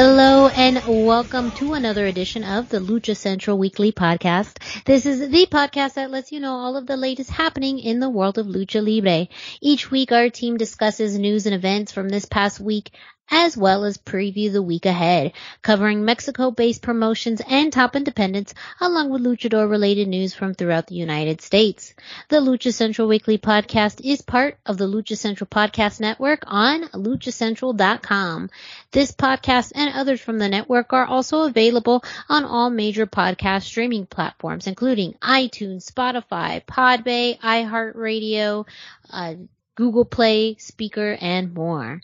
Hello and welcome to another edition of the Lucha Central Weekly Podcast. This is the podcast that lets you know all of the latest happening in the world of Lucha Libre. Each week our team discusses news and events from this past week as well as preview the week ahead, covering Mexico-based promotions and top independents, along with luchador-related news from throughout the United States. The Lucha Central Weekly podcast is part of the Lucha Central Podcast Network on luchacentral.com. This podcast and others from the network are also available on all major podcast streaming platforms, including iTunes, Spotify, Podbay, iHeartRadio, uh, Google Play, Speaker, and more.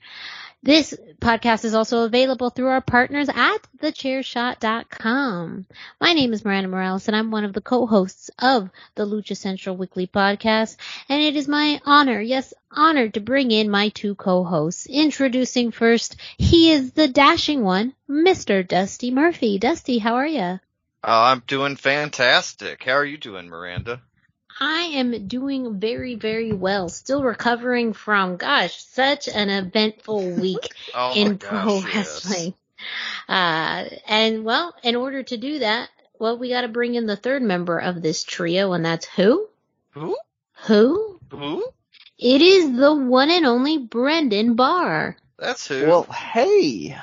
This podcast is also available through our partners at thechairshot.com. My name is Miranda Morales and I'm one of the co-hosts of the Lucha Central Weekly podcast. And it is my honor, yes, honor to bring in my two co-hosts. Introducing first, he is the dashing one, Mr. Dusty Murphy. Dusty, how are you? Oh, I'm doing fantastic. How are you doing, Miranda? I am doing very, very well. Still recovering from, gosh, such an eventful week oh in gosh, pro yes. wrestling. Uh, and well, in order to do that, well, we got to bring in the third member of this trio, and that's who? Who? Who? Who? It is the one and only Brendan Barr. That's who. Well, hey.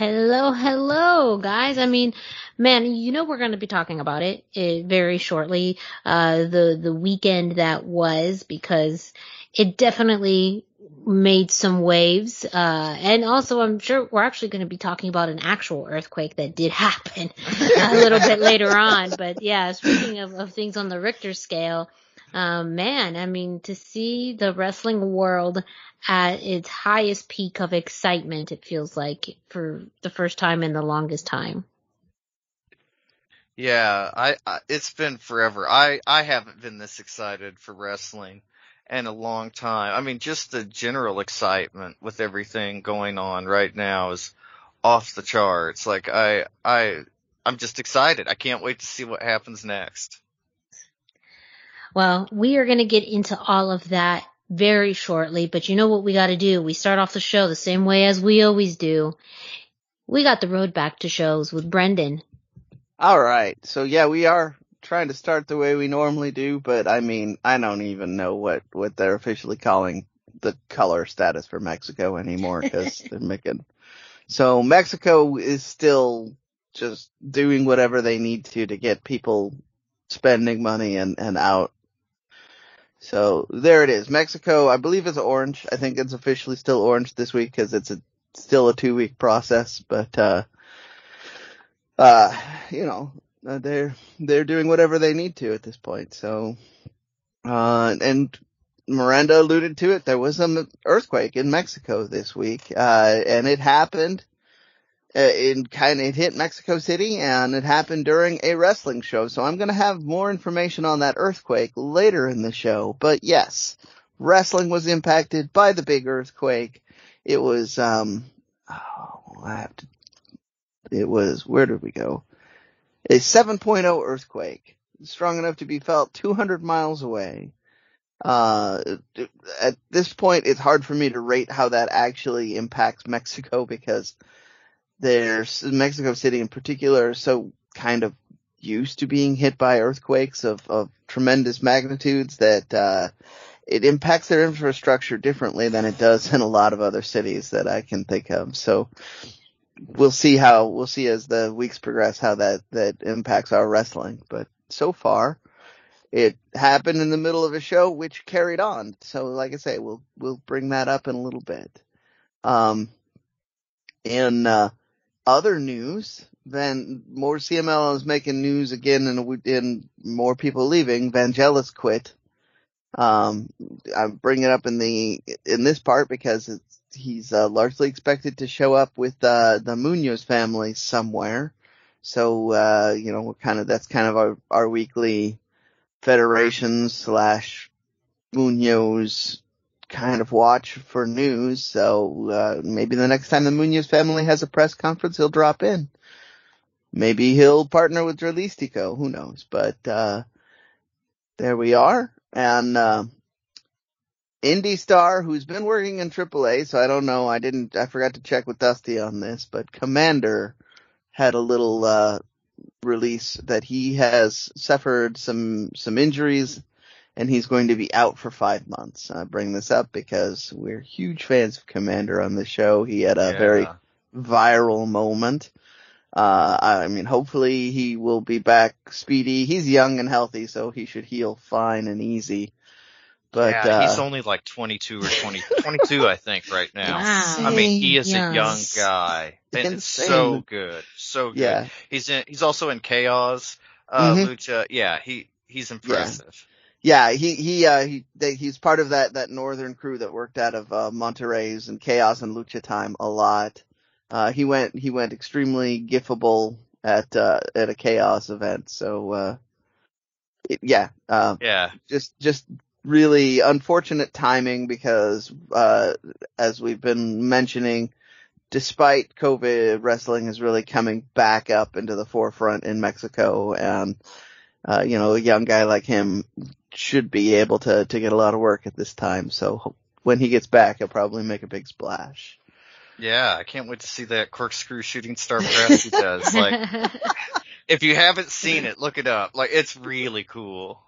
Hello, hello, guys. I mean, man, you know we're going to be talking about it uh, very shortly. Uh, the the weekend that was because it definitely made some waves. Uh, and also, I'm sure we're actually going to be talking about an actual earthquake that did happen a little bit later on. But yeah, speaking of, of things on the Richter scale, um, man, I mean, to see the wrestling world at its highest peak of excitement, it feels like for the first time in the longest time. yeah, I, I it's been forever. I I haven't been this excited for wrestling in a long time. I mean, just the general excitement with everything going on right now is off the charts. Like I I I'm just excited. I can't wait to see what happens next. Well, we are going to get into all of that very shortly, but you know what we got to do? We start off the show the same way as we always do. We got the road back to shows with Brendan. All right. So yeah, we are trying to start the way we normally do, but I mean, I don't even know what, what they're officially calling the color status for Mexico anymore because they're making, so Mexico is still just doing whatever they need to to get people spending money and, and out. So there it is. Mexico, I believe it's orange. I think it's officially still orange this week because it's a, still a two week process, but, uh, uh, you know, uh, they're, they're doing whatever they need to at this point. So, uh, and Miranda alluded to it. There was an earthquake in Mexico this week, uh, and it happened, in kind of, it hit Mexico City and it happened during a wrestling show. So I'm going to have more information on that earthquake later in the show. But yes, wrestling was impacted by the big earthquake. It was, um, oh, I have to, it was, where did we go? A 7.0 earthquake, strong enough to be felt 200 miles away. Uh, at this point, it's hard for me to rate how that actually impacts Mexico because there's Mexico City in particular so kind of used to being hit by earthquakes of, of tremendous magnitudes that, uh, it impacts their infrastructure differently than it does in a lot of other cities that I can think of. So we'll see how, we'll see as the weeks progress how that, that impacts our wrestling. But so far, it happened in the middle of a show which carried on. So like I say, we'll, we'll bring that up in a little bit. Um, in, uh, other news Van more CMLL is making news again, and more people leaving. Vangellys quit. Um, I bring it up in the in this part because he's uh, largely expected to show up with uh, the Munoz family somewhere. So uh, you know, we're kind of that's kind of our our weekly federation slash Munoz kind of watch for news. So uh, maybe the next time the Munoz family has a press conference, he'll drop in. Maybe he'll partner with Dralistico. Who knows? But uh, there we are. And uh, Indy Star, who's been working in AAA, so I don't know. I didn't. I forgot to check with Dusty on this, but Commander had a little uh, release that he has suffered some some injuries and he's going to be out for five months. I bring this up because we're huge fans of Commander on the show. He had a yeah. very viral moment. Uh, I mean, hopefully he will be back speedy. He's young and healthy, so he should heal fine and easy. But yeah, uh, he's only like 22 or 20, 22, I think, right now. Wow. I mean, he is yes. a young guy. And it's so good, so good. Yeah. He's in. He's also in Kaoz, uh, mm-hmm. Lucha. Yeah, he he's impressive. Yeah, he he uh he they, he's part of that that northern crew that worked out of uh, Monterrey's and Kaoz and Lucha Time a lot. Uh, he went he went extremely gifable at uh at a Kaoz event. So uh, it, yeah, uh, yeah, just just really unfortunate timing because uh as we've been mentioning, despite COVID, wrestling is really coming back up into the forefront in Mexico and. Uh, you know, a young guy like him should be able to to get a lot of work at this time. So when he gets back, he'll probably make a big splash. Yeah, I can't wait to see that corkscrew shooting star press he does. Like, if you haven't seen it, look it up. Like, it's really cool.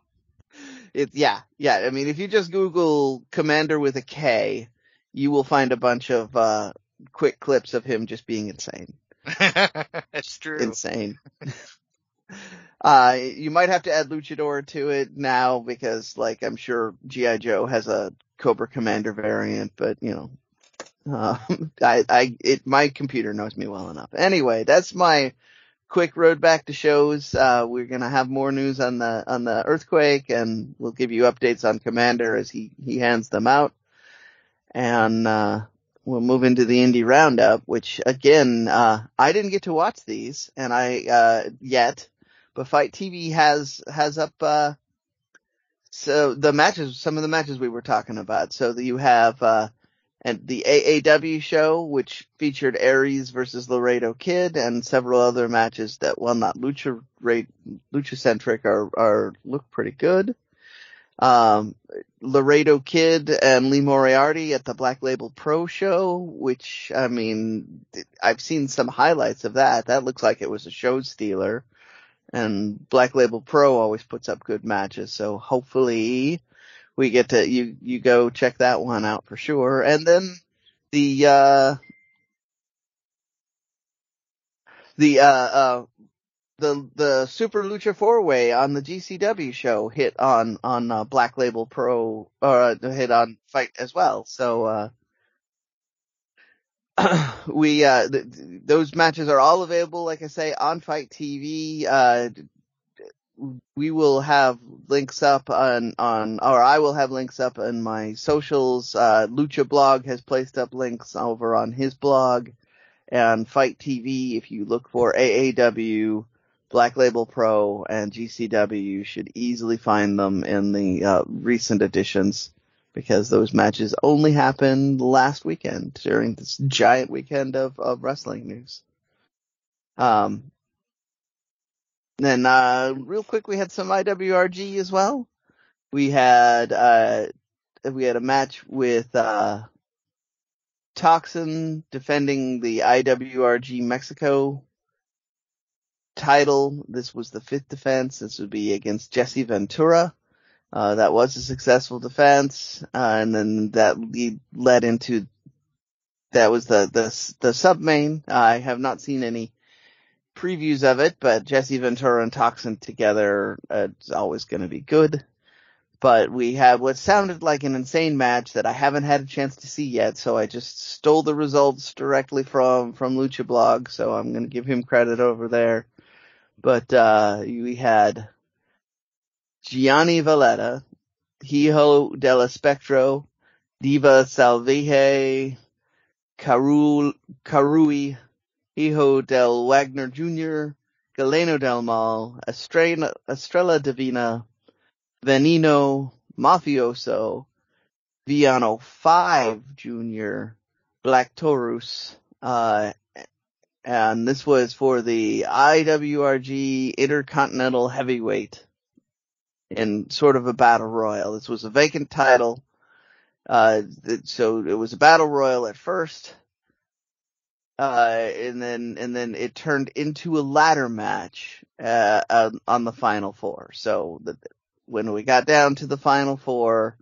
It's yeah, yeah. I mean, if you just Google Commander with a K, you will find a bunch of uh, quick clips of him just being insane. That's true. Insane. Uh, you might have to add Luchador to it now because, like, I'm sure GI Joe has a Cobra Commander variant, but you know, uh, I, I, it, my computer knows me well enough. Anyway, that's my quick road back to shows. Uh, we're gonna have more news on the on the earthquake, and we'll give you updates on Commander as he he hands them out, and uh, we'll move into the indie roundup, which again, uh, I didn't get to watch these, and I uh, yet but FITE TV has has up uh, so the matches, some of the matches we were talking about. So you have uh, and the AAW show, which featured Aries versus Laredo Kid, and several other matches that, well, not lucha lucha centric, are are look pretty good. Um, Laredo Kid and Lee Moriarty at the Black Label Pro show, which I mean, I've seen some highlights of that. That looks like it was a show stealer and Black Label Pro always puts up good matches. So hopefully we get to you you go check that one out for sure. And then the uh the uh uh the the Super Lucha Four Way on the GCW show hit on on uh, Black Label Pro or uh, hit on FITE as well. So uh we uh th- those matches are all available like i say on FITE TV uh we will have links up on on or i will have links up on my socials. Uh lucha blog has placed up links over on his blog. And FITE TV if you look for aaw black label pro and gcw you should easily find them in the uh, recent editions because those matches only happened last weekend during this giant weekend of, of wrestling news. Um, then, uh, real quick, we had some IWRG as well. We had, uh, we had a match with, uh, Toxin defending the IWRG Mexico title. This was the fifth defense. This would be against Jesse Ventura. Uh, that was a successful defense, uh, and then that lead, led into that was the the the sub main. I have not seen any previews of it, but Jesse Ventura and Toxin together uh, is always going to be good. but we had what sounded like an insane match that I haven't had a chance to see yet, so I just stole the results directly from from Lucha Blog, so I'm gonna give him credit over there. But uh we had Gianni Valletta, Hijo della Spectro, Diva Salvaje, Carui, Hijo del Wagner Jr., Galeno del Mal, Estrella, Estrella Divina, Veneno, Mafioso, Villano 5 Jr., Black Taurus, uh, and this was for the IWRG Intercontinental Heavyweight in sort of a battle royal. This was a vacant title. Uh, so it was a battle royal at first. Uh, and then, and then it turned into a ladder match, uh, on the final four. So the, when we got down to the final four,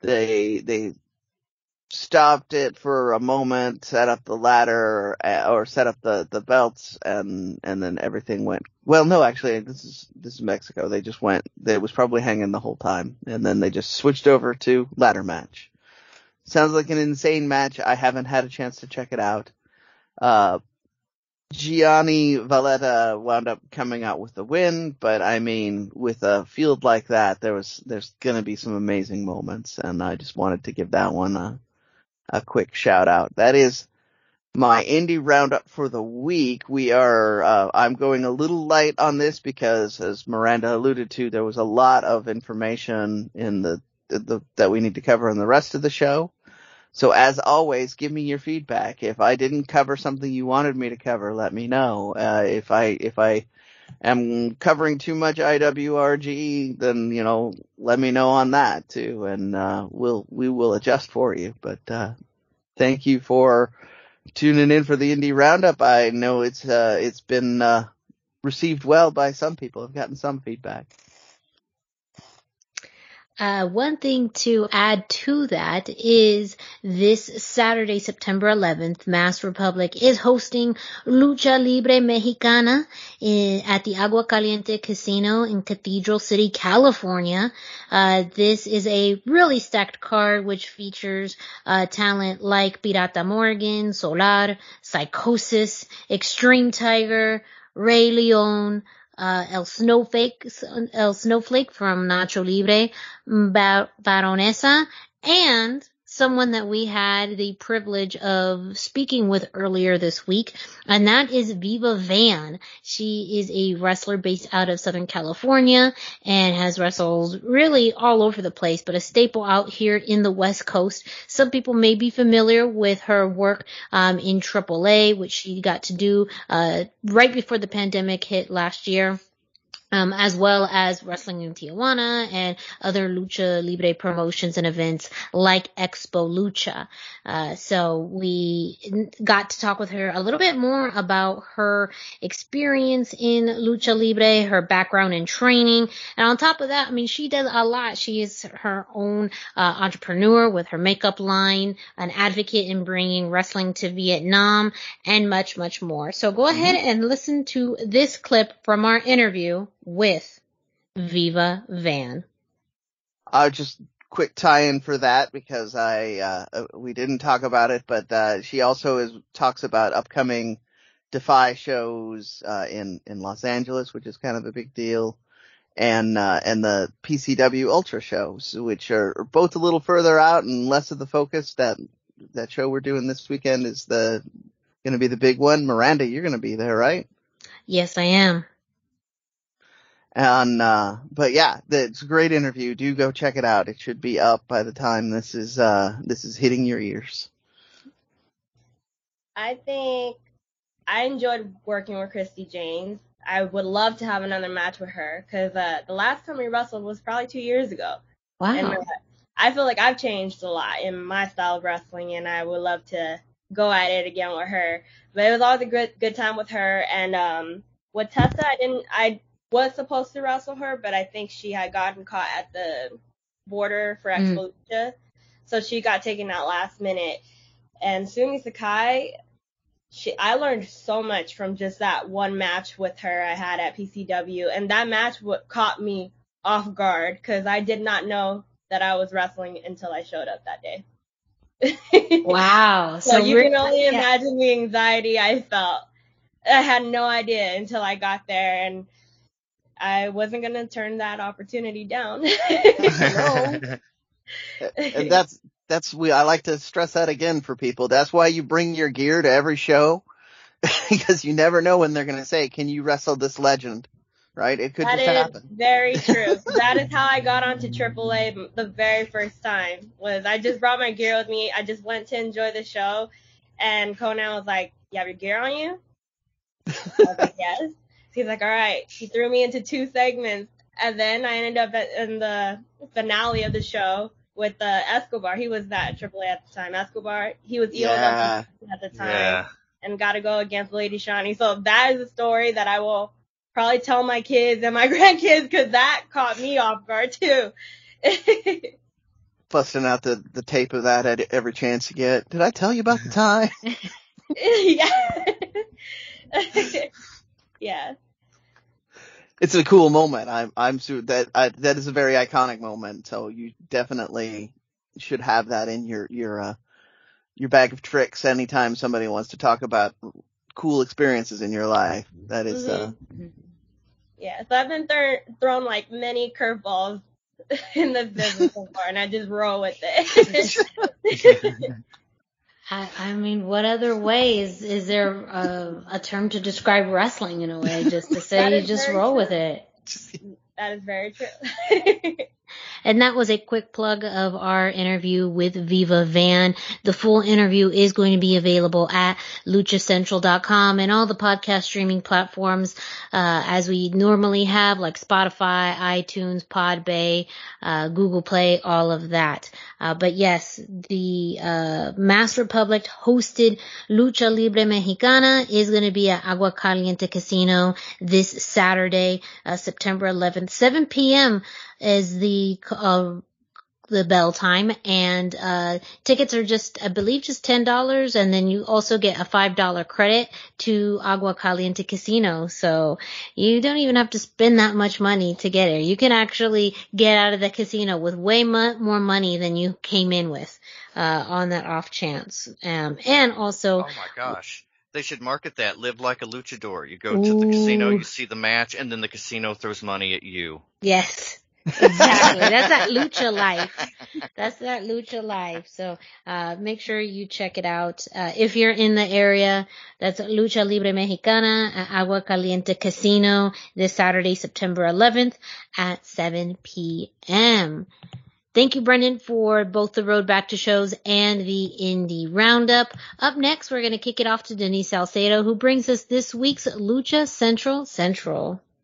they, they stopped it for a moment, set up the ladder, uh, or set up the, the belts, and, and then everything went, well, no, actually, this is, this is Mexico. They just went, it was probably hanging the whole time, and then they just switched over to ladder match. Sounds like an insane match. I haven't had a chance to check it out. Uh, Gianni Valletta wound up coming out with the win, but I mean, with a field like that, there was, there's gonna be some amazing moments, and I just wanted to give that one a, a quick shout out. That is my indie roundup for the week. We are, uh, I'm going a little light on this because as Miranda alluded to, there was a lot of information in the, the, that we need to cover in the rest of the show. So as always, give me your feedback. If I didn't cover something you wanted me to cover, let me know. Uh, if I, if I am covering too much IWRG, then, you know, let me know on that too. And, uh, we'll, we will adjust for you. But, uh, thank you for tuning in for the indie roundup. I know it's, uh, it's been, uh, received well by some people. I've gotten some feedback. Uh, one thing to add to that is this Saturday, September 11th, Mask Republic is hosting Lucha Libre Mexicana in, at the Agua Caliente Casino in Cathedral City, California. Uh, this is a really stacked card which features uh, talent like Pirata Morgan, Solar, Psychosis, Extreme Tiger, Rey Leon, uh, El Snowflake, El Snowflake from Nacho Libre, Bar- Baronesa, and someone that we had the privilege of speaking with earlier this week, and that is Viva Van. She is a wrestler based out of Southern California and has wrestled really all over the place, but a staple out here in the West Coast. Some people may be familiar with her work um, in AAA, which she got to do uh, right before the pandemic hit last year um, as well as wrestling in Tijuana and other lucha libre promotions and events like Expo Lucha. Uh, so we got to talk with her a little bit more about her experience in lucha libre, her background and training, and on top of that, I mean, she does a lot. She is her own uh, entrepreneur with her makeup line, an advocate in bringing wrestling to Vietnam, and much, much more. So go mm-hmm. ahead and listen to this clip from our interview with Viva Van. I'll just quick tie-in for that because I uh, uh, we didn't talk about it, but uh, she also is talks about upcoming Defy shows uh, in in Los Angeles, which is kind of a big deal, and uh, and the PCW Ultra shows, which are both a little further out and less of the focus. That that show we're doing this weekend is the going to be the big one. Miranda, you're going to be there, right? Yes, I am. And, uh, but yeah, it's a great interview. Do go check it out. It should be up by the time this is, uh, this is hitting your ears. I think I enjoyed working with Christy James. I would love to have another match with her because, uh, the last time we wrestled was probably two years ago. Wow. And, uh, I feel like I've changed a lot in my style of wrestling and I would love to go at it again with her. But it was always a good, good time with her. And, um, with Tessa, I didn't, I was supposed to wrestle her, but I think she had gotten caught at the border for Expo mm. so she got taken out last minute. And Sumi Sakai, she, I learned so much from just that one match with her I had at PCW, and that match what caught me off guard because I did not know that I was wrestling until I showed up that day. wow. So, so you can only yeah. imagine the anxiety I felt. I had no idea until I got there and I wasn't going to turn that opportunity down. and that's that's we I like to stress that again for people. That's why you bring your gear to every show because you never know when they're going to say, "Can you wrestle this legend?" Right? It could that just happen. Very true. that is how I got onto AAA the very first time. Was I just brought my gear with me. I just went to enjoy the show, and Konnan was like, "You have your gear on you?" I was like, "Yes." He's like, "All right." He threw me into two segments, and then I ended up at, in the finale of the show with uh, Escobar. He was that AAA at the time. Escobar. He was EOW yeah. at the time. Yeah. And got to go against Lady Shani. So that is a story that I will probably tell my kids and my grandkids because that caught me off guard too. Busting out the, the tape of that at every chance you get. Did I tell you about the time? yeah. Yeah. It's a cool moment. I'm I'm sure that I, that is a very iconic moment. So you definitely should have that in your your uh, your bag of tricks anytime somebody wants to talk about cool experiences in your life. That is, uh, mm-hmm. uh, yeah. So I've been th- thrown like many curveballs in the business so far, and I just roll with it. I, I mean, what other way is is there a, a term to describe wrestling in a way? Just to say you just roll true. with it. That is very true. And that was a quick plug of our interview with Viva Van. The full interview is going to be available at luchacentral.com and all the podcast streaming platforms, uh, as we normally have, like Spotify, iTunes, Podbay, uh, Google Play, all of that. Uh, but yes, the, uh, Mask Republic hosted Lucha Libre Mexicana is going to be at Agua Caliente Casino this Saturday, uh, September 11th, 7 p.m is the uh, the bell time and uh tickets are just I believe just ten dollars and then you also get a five dollar credit to Agua Caliente Casino. So you don't even have to spend that much money to get there. You can actually get out of the casino with way mo- more money than you came in with uh on that off chance. Um and also Oh my gosh. They should market that. Live like a luchador. You go to the casino, you see the match, and then the casino throws money at you. Yes. Exactly. That's that lucha life. That's that lucha life. So, uh, make sure you check it out. Uh, if you're in the area, that's Lucha Libre Mexicana at Agua Caliente Casino this Saturday, September 11th at 7 p.m. Thank you, Brendan, for both the road back to shows and the indie roundup. Up next, we're going to kick it off to Denise Salcedo, who brings us this week's Lucha Central Central.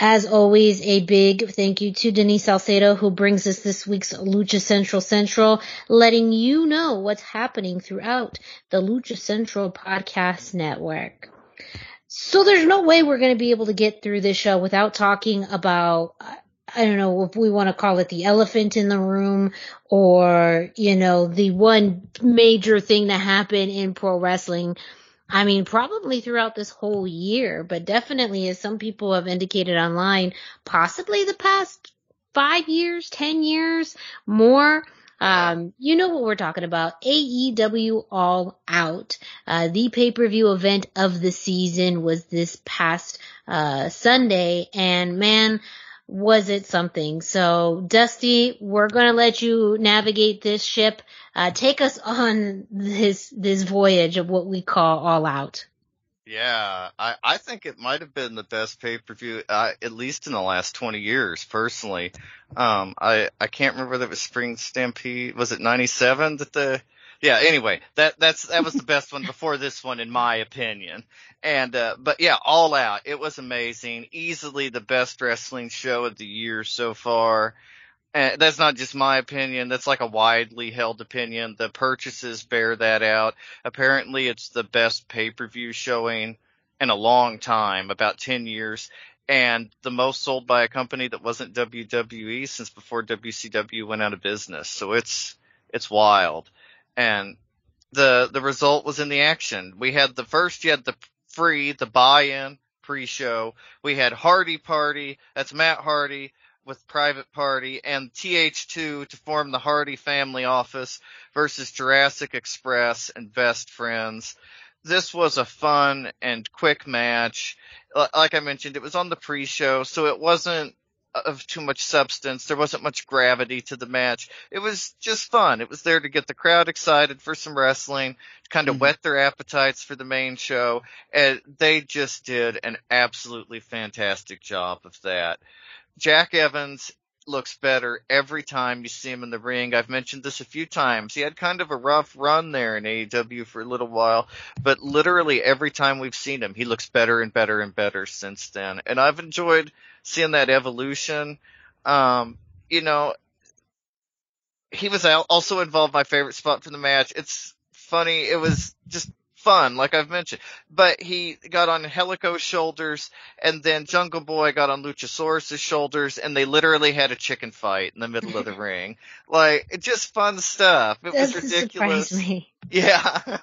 As always, a big thank you to Denise Salcedo who brings us this week's Lucha Central Central, letting you know what's happening throughout the Lucha Central podcast network. So there's no way we're going to be able to get through this show without talking about, I don't know if we want to call it the elephant in the room or, you know, the one major thing that happened in pro wrestling I mean, probably throughout this whole year, but definitely as some people have indicated online, possibly the past five years, ten years, more. Um, you know what we're talking about. AEW All Out. Uh, the pay-per-view event of the season was this past, uh, Sunday and man, was it something. So Dusty, we're going to let you navigate this ship. Uh, take us on this, this voyage of what we call all out. Yeah, I, I think it might have been the best pay per view, uh, at least in the last 20 years, personally. Um, I, I can't remember it was Spring Stampede. Was it 97 that the, yeah, anyway, that, that's, that was the best one before this one, in my opinion. And, uh, but yeah, all out. It was amazing. Easily the best wrestling show of the year so far. That's not just my opinion. That's like a widely held opinion. The purchases bear that out. Apparently it's the best pay-per-view showing in a long time, about 10 years, and the most sold by a company that wasn't WWE since before WCW went out of business. So it's, it's wild and the the result was in the action. We had the first, you had the free, the buy-in pre-show. We had Hardy Party, that's Matt Hardy with Private Party, and TH2 to form the Hardy Family Office versus Jurassic Express and Best Friends. This was a fun and quick match. Like I mentioned, it was on the pre-show, so it wasn't of too much substance. There wasn't much gravity to the match. It was just fun. It was there to get the crowd excited for some wrestling, to kind of mm-hmm. whet their appetites for the main show. And they just did an absolutely fantastic job of that. Jack Evans looks better every time you see him in the ring. I've mentioned this a few times. He had kind of a rough run there in AEW for a little while, but literally every time we've seen him, he looks better and better and better since then. And I've enjoyed seeing that evolution. Um, you know, he was also involved my favorite spot for the match. It's funny. It was just fun, like I've mentioned. But he got on Angelico's shoulders, and then Jungle Boy got on Luchasaurus's shoulders, and they literally had a chicken fight in the middle of the ring. Like, just fun stuff. It was ridiculous. Me. Yeah.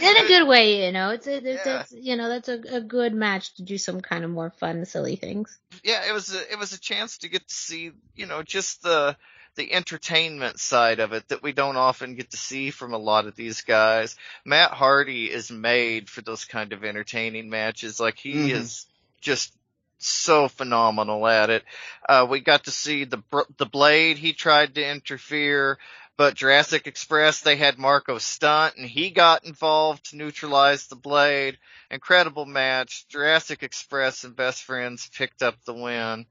in a good way, you know. It's, a, it's, yeah. it's you know that's a, a good match to do some kind of more fun, silly things. Yeah, it was a, it was a chance to get to see you know just the the entertainment side of it that we don't often get to see from a lot of these guys. Matt Hardy is made for those kind of entertaining matches. Like he mm-hmm. is just so phenomenal at it. Uh, we got to see the the blade. He tried to interfere, but Jurassic Express they had Marko Stunt and he got involved to neutralize the blade. Incredible match. Jurassic Express and Best Friends picked up the win.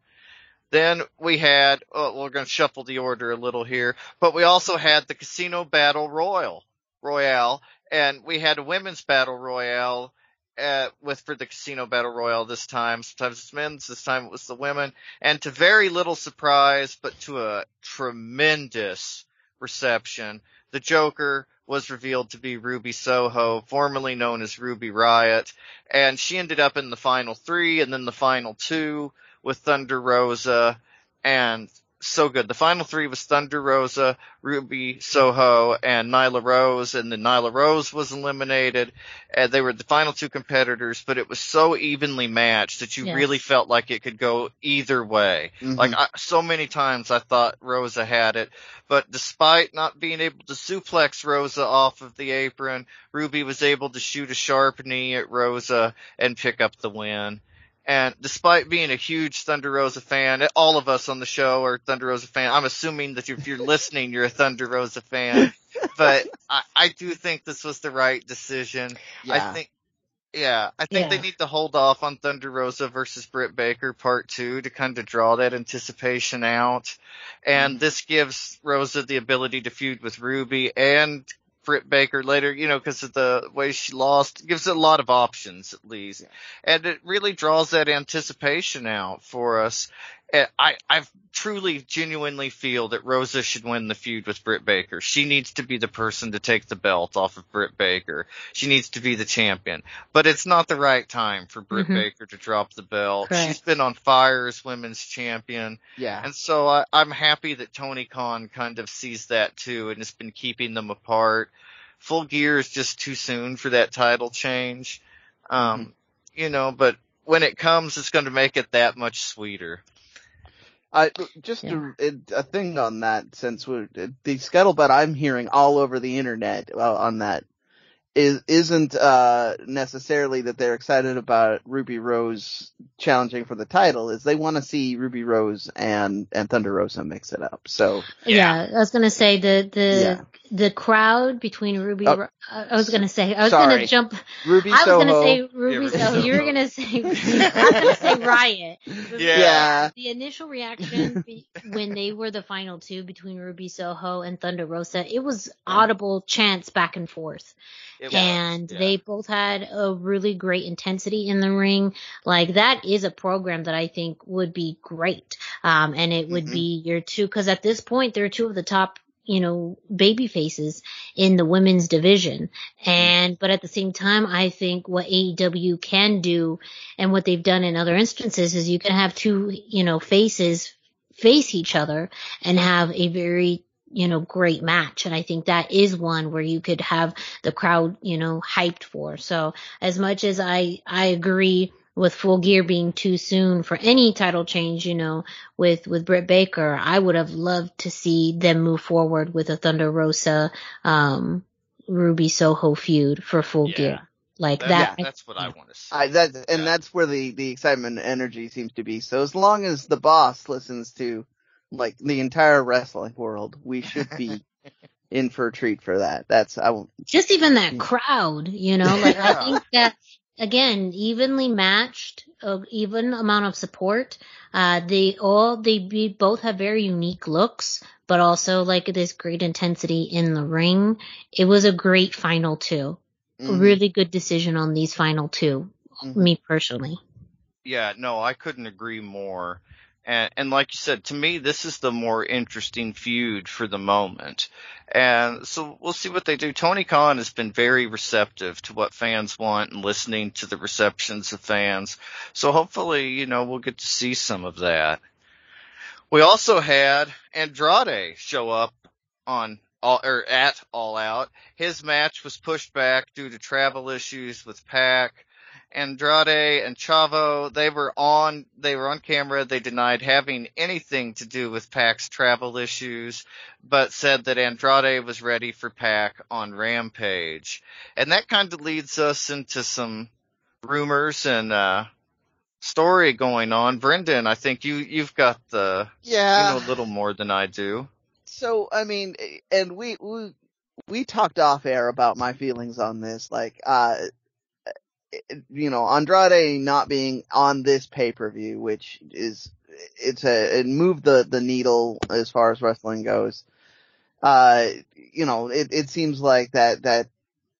Then we had, oh, we're going to shuffle the order a little here, but we also had the Casino Battle Royal, Royale, and we had a women's battle royale uh, with for the casino battle royal this time. Sometimes it's men's, this time it was the women, and to very little surprise, but to a tremendous reception, the Joker was revealed to be Ruby Soho, formerly known as Ruby Riot, and she ended up in the final three and then the final two with Thunder Rosa and so good. The final three was Thunder Rosa, Ruby Soho, and Nyla Rose, and then Nyla Rose was eliminated. And they were the final two competitors, but it was so evenly matched that you Yes. really felt like it could go either way. Mhm. Like I, so many times I thought Rosa had it, but despite not being able to suplex Rosa off of the apron, Ruby was able to shoot a sharp knee at Rosa and pick up the win. And despite being a huge Thunder Rosa fan, all of us on the show are Thunder Rosa fan. I'm assuming that if you're listening, you're a Thunder Rosa fan. But I, I do think this was the right decision. I Yeah. think, yeah, I think they need to hold off on Thunder Rosa versus Britt Baker part two to kind of draw that anticipation out. And mm-hmm. this gives Rosa the ability to feud with Ruby and Britt Baker later, you know, because of the way she lost, gives it a lot of options at least. And it really draws that anticipation out for us. And I, I truly, genuinely feel that Rosa should win the feud with Britt Baker. She needs to be the person to take the belt off of Britt Baker. She needs to be the champion. But it's not the right time for Britt Mhm. Baker to drop the belt. Correct. She's been on fire as women's champion. Yeah. And so I, I'm happy that Tony Khan kind of sees that too and has been keeping them apart. Full gear is just too soon for that title change. Um, you know, but when it comes, it's going to make it that much sweeter. I just a, a thing on that since we're, the scuttlebutt I'm hearing all over the internet uh, on that is isn't uh necessarily that they're excited about Ruby Rose challenging for the title is they want to see Ruby Rose and and Thunder Rosa mix it up. So Yeah, I was gonna say the the Yeah. the crowd between Ruby. Oh. Ro- I I was gonna say I was Sorry. gonna jump. Ruby I was Soho, gonna say Ruby Ruby Soho. You were gonna say I was gonna say Riot. Yeah. yeah, The initial reaction be- when they were the final two between Ruby Soho and Thunder Rosa, it was audible chants back and forth. It and yeah. they both had a really great intensity in the ring. Like that is a program that I think would be great. Um, and it would Mhm. be your two, cause at this point they're two of the top, you know, baby faces in the women's division. And, but at the same time, I think what AEW can do and what they've done in other instances is you can have two, you know, faces face each other and have a very you know, great match. And I think that is one where you could have the crowd, you know, hyped for. So as much as I, I agree with full gear being too soon for any title change, you know, with, with Britt Baker, I would have loved to see them move forward with a Thunder Rosa, um, Ruby Soho feud for full Yeah. gear. Like That- that. that's what I want to see. I that and Yeah. that's where the the excitement and energy seems to be. So as long as the boss listens to like the entire wrestling world, we should be in for a treat for that. That's I won't. just even that crowd, you know, like I think that again, evenly matched, uh, even amount of support. Uh, they all, they be, both have very unique looks, but also like this great intensity in the ring. It was a great final two. Mhm. Really good decision on these final 2 Mhm. me personally. Yeah, no, I couldn't agree more. And, and like you said, to me, this is the more interesting feud for the moment. And so we'll see what they do. Tony Khan has been very receptive to what fans want and listening to the receptions of fans. So hopefully, you know, we'll get to see some of that. We also had Andrade show up on all, or at All Out. His match was pushed back due to travel issues with Pac. Andrade and Chavo, they were on, they were on camera. They denied having anything to do with Pac's travel issues, but said that Andrade was ready for Pac on Rampage. And that kind of leads us into some rumors and, uh, story going on. Brendan, I think you, you've got the, Yeah. you know a little more than I do. so I mean, and we we we talked off air about my feelings on this. Like, uh, you know, Andrade not being on this pay per view, which is it's a it moved the the needle as far as wrestling goes. Uh, you know, it it seems like that that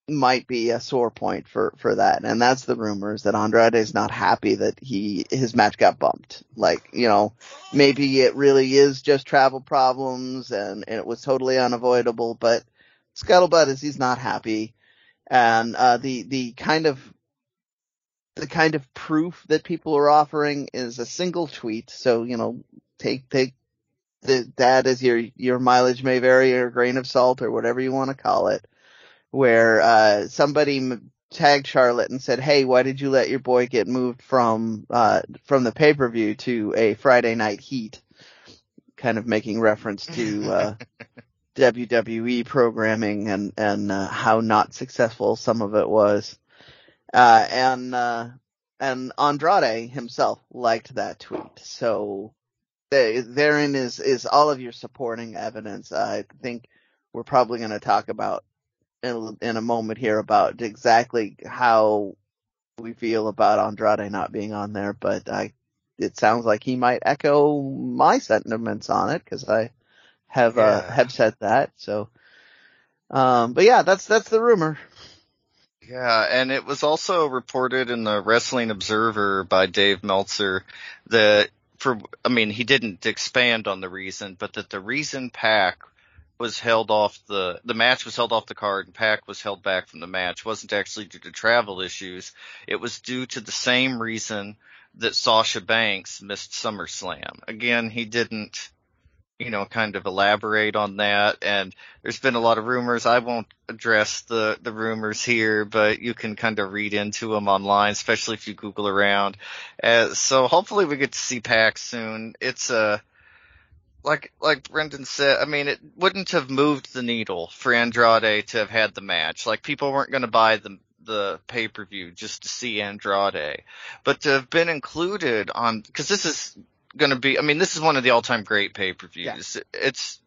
might be a sore point for for that, and that's the rumors that Andrade is not happy that he his match got bumped. Like you know, maybe it really is just travel problems, and, and it was totally unavoidable. But scuttlebutt is he's not happy, and uh, the the kind of the kind of proof that people are offering is a single tweet. So you know, take take the, that as your your mileage may vary or grain of salt or whatever you want to call it where uh, somebody tagged Charlotte and said, "Hey, why did you let your boy get moved from uh, from the pay per view to a Friday Night Heat?" Kind of making reference to uh, WWE programming and and uh, how not successful some of it was, uh, and uh, and Andrade himself liked that tweet. So therein is is all of your supporting evidence. I think we're probably going to talk about in, in a moment here about exactly how we feel about Andrade not being on there, but I, it sounds like he might echo my sentiments on it because I have, uh, yeah. uh, have said that. So, um, but yeah, that's, that's the rumor. Yeah, and it was also reported in the Wrestling Observer by Dave Meltzer that for, I mean, he didn't expand on the reason, but that the reason PAC was held off the the match was held off the card and PAC was held back from the match wasn't actually due to travel issues. It was due to the same reason that Sasha Banks missed SummerSlam. Again, he didn't you know, kind of elaborate on that. And there's been a lot of rumors. I won't address the, the rumors here, but you can kind of read into them online, especially if you Google around. Uh, so hopefully we get to see PAC soon. It's a, like like Brendan said, I mean, it wouldn't have moved the needle for Andrade to have had the match. Like people weren't going to buy the the pay per view just to see Andrade, but to have been included on because this is going to be. I mean, this is one of the all time great pay per views. Yeah. It's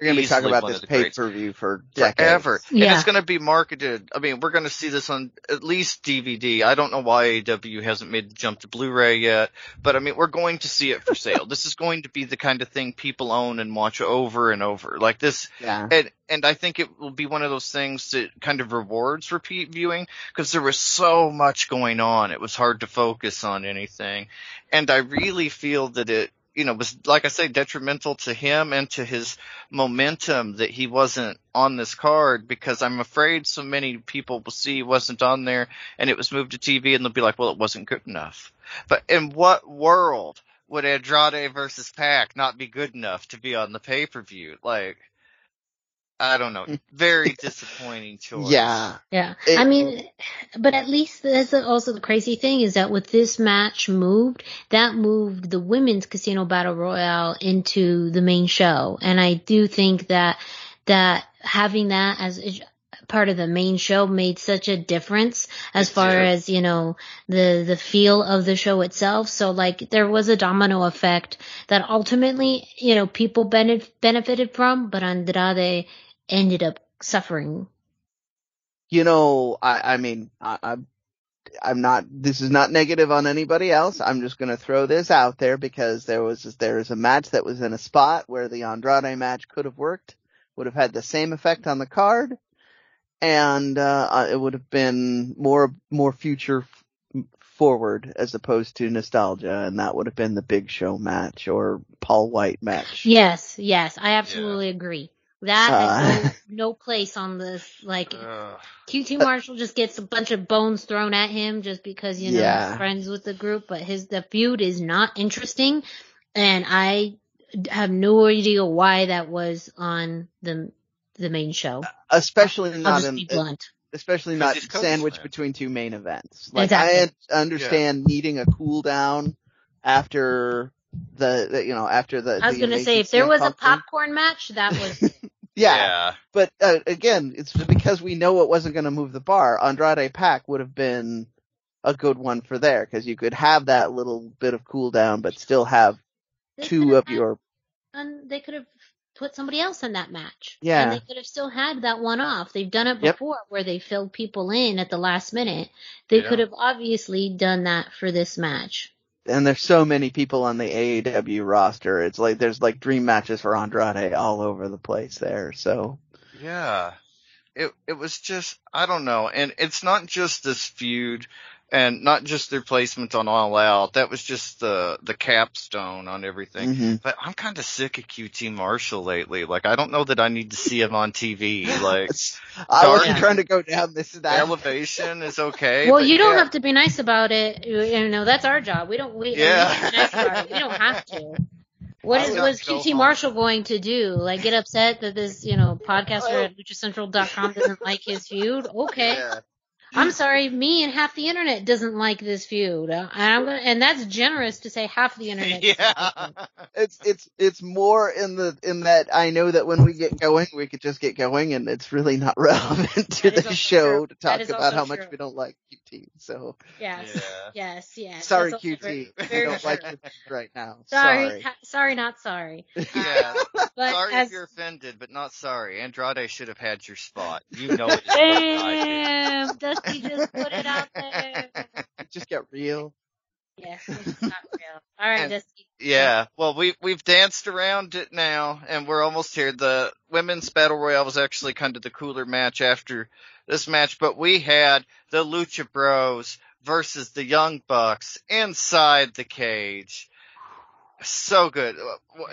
we're going to be talking about this pay per view for decades. forever, yeah. and it's going to be marketed. I mean, we're going to see this on at least DVD. I don't know why AEW hasn't made the jump to Blu-ray yet, but I mean, we're going to see it for sale. this is going to be the kind of thing people own and watch over and over, like this. Yeah. And and I think it will be one of those things that kind of rewards repeat viewing because there was so much going on. It was hard to focus on anything, and I really feel that it you know, was like I say, detrimental to him and to his momentum that he wasn't on this card because I'm afraid so many people will see he wasn't on there and it was moved to TV and they'll be like, well, it wasn't good enough. But in what world would Andrade versus PAC not be good enough to be on the pay per view? Like, I don't know. Very disappointing choice. Yeah. Yeah. It, I mean, but at least that's also the crazy thing is that with this match moved, that moved the women's casino battle royale into the main show. And I do think that, that having that as part of the main show made such a difference as far as, you know, the, the feel of the show itself. So like there was a domino effect that ultimately, you know, people benef- benefited from, but Andrade ended up suffering. You know, I, I mean, I, I'm, I'm not, this is not negative on anybody else. I'm just going to throw this out there because there was, there is a match that was in a spot where the Andrade match could have worked, would have had the same effect on the card, and, uh, uh it would have been more, more future forward as opposed to nostalgia, and that would have been the Big Show match or Paul White match. Yes, yes, I absolutely yeah. agree. That uh, has no, no, place on this. Like uh, QT Marshall just gets a bunch of bones thrown at him just because you know yeah. he's friends with the group, but his the feud is not interesting, and I have no idea why that was on the the main show. Especially I'll not in blunt. Especially not sandwiched between two main events. Like exactly. I understand yeah. needing a cool down after the, the, you know after the. I was gonna say if there was a popcorn match, that was. yeah. yeah. But uh, again, it's because we know it wasn't gonna move the bar. Andrade PAC would have been a good one for there because you could have that little bit of cool down, but still have they two of had, your. And they could have put somebody else in that match. Yeah. And they could have still had that one off. They've done it before yep. where they filled people in at the last minute. They yeah. could have obviously done that for this match and there's so many people on the AEW roster. It's like there's like dream matches for Andrade all over the place there. So yeah, it it was just I don't know, and it's not just this feud and not just their placement on All Out. That was just the the capstone on everything. hmm But I'm kind of sick of QT Marshall lately. Like I don't know that I need to see him on TV. Like I wasn't Dark- trying to go down this that. Elevation is okay. Well, you don't yeah. have to be nice about it. You know, that's our job. We don't. We, Yeah. we, nice we don't have to. What I is would was QT home. Marshall going to do? Like get upset that this, you know, podcaster at luchacentral.com doesn't like his feud? Okay. Yeah. I'm sorry, me and half the internet doesn't like this feud. And I'm gonna, and that's generous to say half the internet. Yeah. It's it's it's more in the in that I know that when we get going, we could just get going, and it's really not relevant to the show true. to talk about also how much we don't like QT. So Yes. Yeah. Yes. Yes. sorry, That's also very- QT, I don't like true. your feed right now. Sorry. Sorry. ha- sorry, not sorry. Yeah. But sorry as if you're offended, but not sorry. Andrade should have had your spot. You know it. as well as I Damn, Dusty just put it out there. just get real. Yes, it's not real. All right, And- Dusty. Yeah. Well, we we've danced around it now, and we're almost here. The women's battle royale was actually kind of the cooler match after this match, but we had the Lucha Bros versus the Young Bucks inside the cage. So good.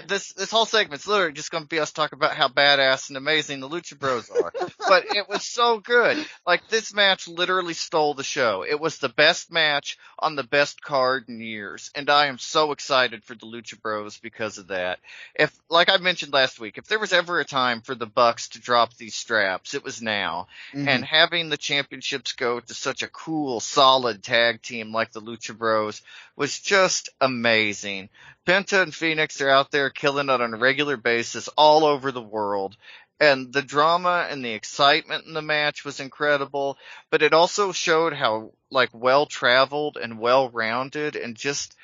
This this whole segment's literally just going to be us talking about how badass and amazing the Lucha Bros are. but it was so good. Like this match literally stole the show. It was the best match on the best card in years, and I am so excited for the Lucha Bros because of that. If, like I mentioned last week, if there was ever a time for the Bucks to drop these straps, it was now. Mhm. And having the championships go to such a cool, solid tag team like the Lucha Bros was just amazing. Penta and Phoenix are out there killing it on a regular basis all over the world. And the drama and the excitement in the match was incredible, but it also showed how like well traveled and well rounded and just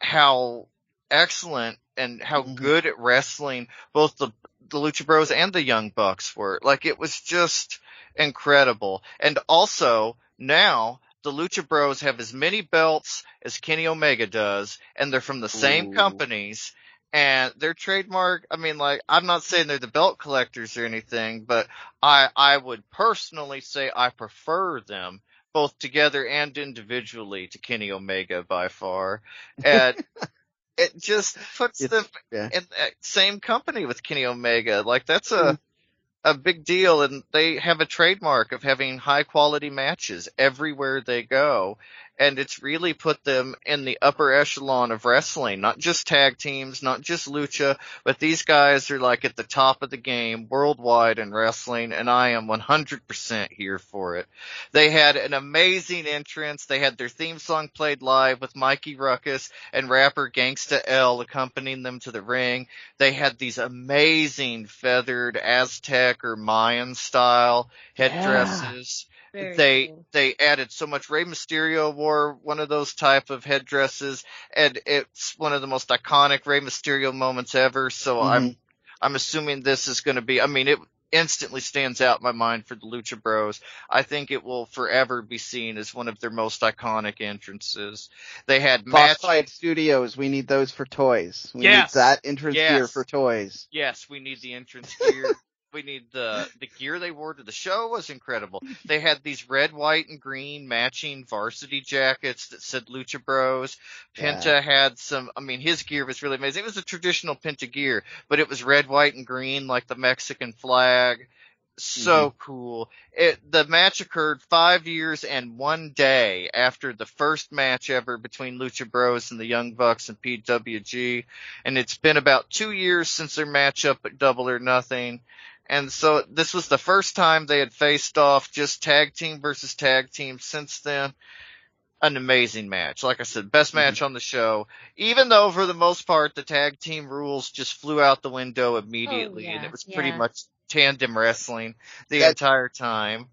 how excellent and how Mhm. good at wrestling both the the Lucha Bros and the Young Bucks were. Like it was just incredible. And also now the Lucha Bros have as many belts as Kenny Omega does, and they're from the same Ooh. companies. And their trademark, I mean, like, I'm not saying they're the belt collectors or anything, but I, I would personally say I prefer them both together and individually to Kenny Omega by far. And it just puts It's- them yeah. in that same company with Kenny Omega. Like that's a hmm. A big deal and they have a trademark of having high quality matches everywhere they go. And it's really put them in the upper echelon of wrestling, not just tag teams, not just lucha, but these guys are like at the top of the game worldwide in wrestling and I am 100% here for it. They had an amazing entrance. They had their theme song played live with Mikey Rukus and rapper Gangsta L accompanying them to the ring. They had these amazing feathered Aztec or Mayan style headdresses. Very They cool. they added so much. Rey Mysterio wore one of those type of headdresses, and it's one of the most iconic Rey Mysterio moments ever. So mm-hmm. I'm I'm assuming this is going to be. I mean, it instantly stands out in my mind for the Lucha Bros. I think it will forever be seen as one of their most iconic entrances. They had Boss match. Fight Studios, we need those for toys. We Yes. need that entrance Yes. gear for toys. Yes, we need the entrance gear. We need the the gear they wore to the show was incredible. They had these red, white, and green matching varsity jackets that said Lucha Bros. Penta had some. I mean, his gear was really amazing. It was a traditional Penta gear, but it was red, white, and green like the Mexican flag. So mm-hmm. cool. It the match occurred five years and one day after the first match ever between Lucha Bros and the Young Bucks and PWG, and it's been about two years since their matchup at Double or Nothing. And so this was the first time they had faced off just tag team versus tag team since then. An amazing match. Like I said, best mm-hmm. match on the show. Even though for the most part the tag team rules just flew out the window immediately oh, and yeah, it was pretty much tandem wrestling the That- entire time.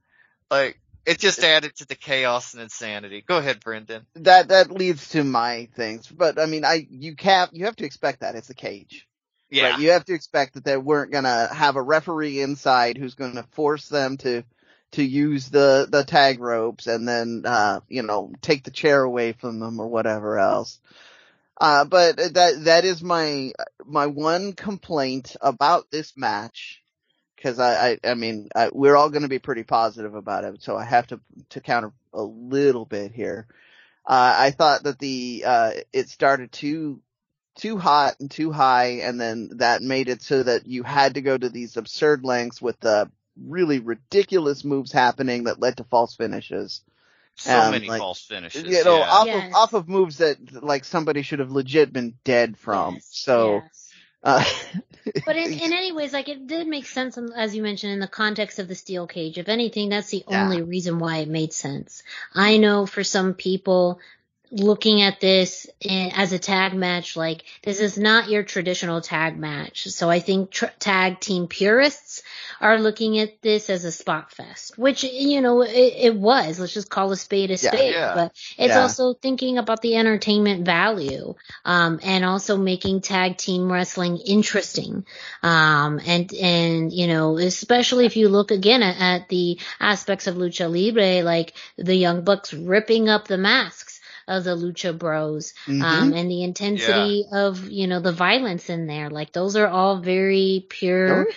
Like, it just added to the chaos and insanity. Go ahead, Brendan. That that leads to my things, but I mean, I you have you have to expect that it's a cage. Yeah. Right? You have to expect that they weren't gonna have a referee inside who's gonna force them to to use the the tag ropes and then uh you know take the chair away from them or whatever else. Uh but that that is my my one complaint about this match because I, I, I mean, I, we're all going to be pretty positive about it, so I have to to counter a little bit here. Uh, I thought that the uh, it started too too hot and too high, and then that made it so that you had to go to these absurd lengths with the really ridiculous moves happening that led to false finishes. So Um, many like, false finishes. You know, yeah. off Yes. of off of moves that like somebody should have legit been dead from. Yes, So, yes. uh, But in, in any ways, like it did make sense, as you mentioned, in the context of the steel cage. If anything, that's the Yeah. only reason why it made sense. I know for some people, looking at this in, as a tag match, like this is not your traditional tag match. So I think tr- tag team purists are looking at this as a spot fest, which you know it, it was. Let's just call a spade a spade. Yeah. But it's Yeah. also thinking about the entertainment value, um, and also making tag team wrestling interesting. Um, and, and, you know, especially if you look again at, at the aspects of lucha libre, like the Young Bucks ripping up the masks of the lucha bros, mhm. um, and the intensity of, you know, the violence in there. Like those are all very pure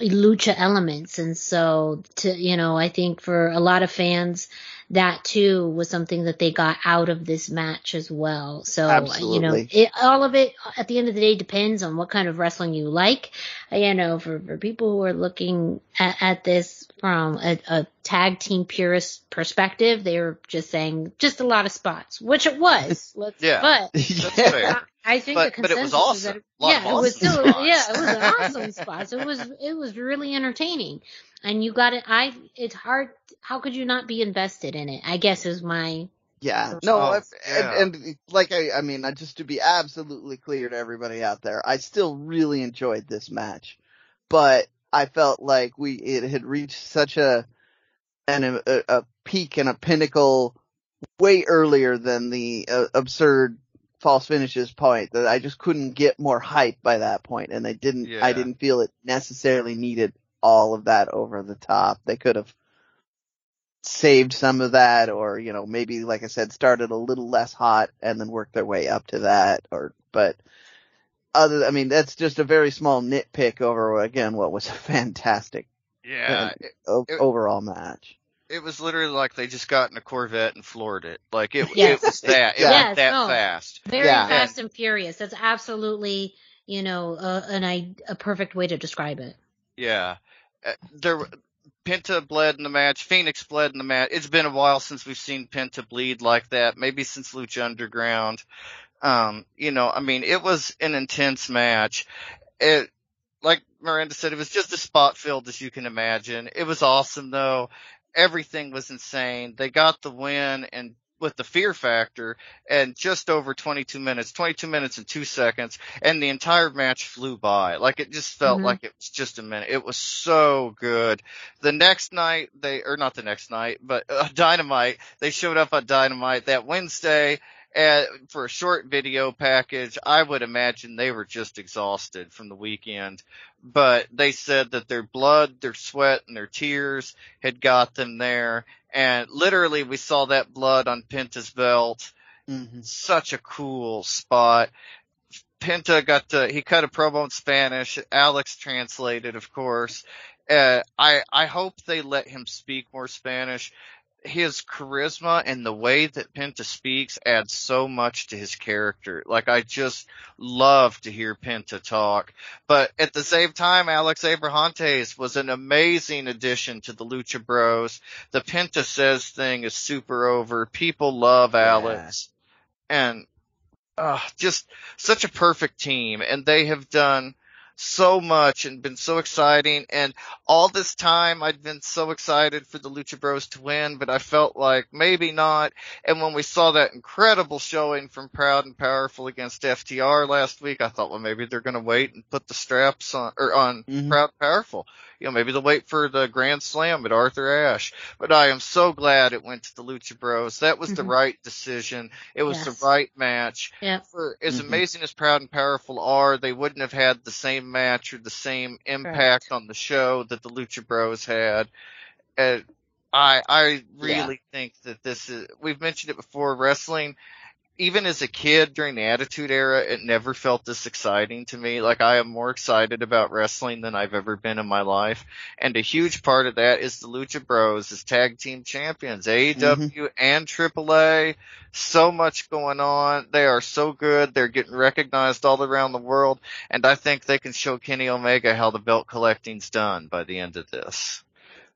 lucha elements. And so to, you know, I think for a lot of fans, that too was something that they got out of this match as well. So, you know, it, all of it at the end of the day depends on what kind of wrestling you like. Uh, You know, for, for people who are looking at, at this from a, a tag team purist perspective, they were just saying just a lot of spots, which it was. Let's, Yeah. but That's yeah. fair. I think But- the but it was consensus is that awesome. A lot yeah, it was awesome still yeah, it was an awesome spot. It was it was really entertaining, and you got it. I it's hard. How could you not be invested in it? I guess is my Yeah, no, Oh, if- yeah. and, and like I, I mean, uh, just to be absolutely clear to everybody out there, I still really enjoyed this match, but I felt like we it had reached such a an a, a peak and a pinnacle way earlier than the uh, absurd false finishes point that I just couldn't get more hype by that point, and they didn't. I didn't feel it necessarily needed all of that over the top. They could have saved some of that or, you know, maybe, like I said, started a little less hot and then worked their way up to that or, but other, I mean, that's just a very small nitpick over, again, what was a fantastic Yeah. uh, o- it- overall match. It was literally like they just got in a Corvette and floored it. Like it, Yes. it was that. It Yes, went that no. fast. very Yeah. fast and furious. That's absolutely you know a, an i- a perfect way to describe it. Yeah. Uh, There, Penta bled in the match. Phoenix bled in the match. It's been a while since we've seen Penta bleed like that. Maybe since Lucha Underground. Um, you know, I mean, it was an intense match. It, like Miranda said, it was just as spot filled as you can imagine. It was awesome though. Everything was insane. They got the win and with the fear factor and just over 22 minutes, 22 minutes and two seconds and the entire match flew by. Like it just felt Mhm. like it was just a minute. It was so good. The next night they, or not the next night, but uh, Dynamite, they showed up on Dynamite that Wednesday for a short video package. I would imagine they were just exhausted from the weekend, but they said that their blood, their sweat and their tears had got them there. And literally we saw that blood on Penta's belt Mm-hmm. such a cool spot. Penta got to, he cut a promo in Spanish. Alex translated, of course. Uh, I, I hope they let him speak more Spanish. His charisma and the way that Penta speaks adds so much to his character. Like I just love to hear Penta talk. But at the same time, Alex Abrahantes was an amazing addition to the Lucha Bros. The Penta says thing is super over. People love Alex and uh, just such a perfect team and they have done so much and been so exciting. And all this time I'd been so excited for the Lucha Bros to win but I felt like maybe not. And when we saw that incredible showing from Proud and Powerful against FTR last week I thought well maybe they're going to wait and put the straps on or on Mhm. Proud and Powerful you know maybe they'll wait for the Grand Slam at Arthur Ashe but I am so glad it went to the Lucha Bros that was the Mhm. right decision it was Yes. the right match Yeah. for as Mhm. amazing as Proud and Powerful are, they wouldn't have had the same match or the same impact on the show that the Lucha Bros had. And I I really think that this is we've mentioned it before, wrestling even as a kid during the Attitude Era, it never felt this exciting to me. Like I am more excited about wrestling than I've ever been in my life. And a huge part of that is the Lucha Bros as tag team champions, AEW mm-hmm. and AAA. So much going on. They are so good. They're getting recognized all around the world. And I think they can show Kenny Omega how the belt collecting's done by the end of this.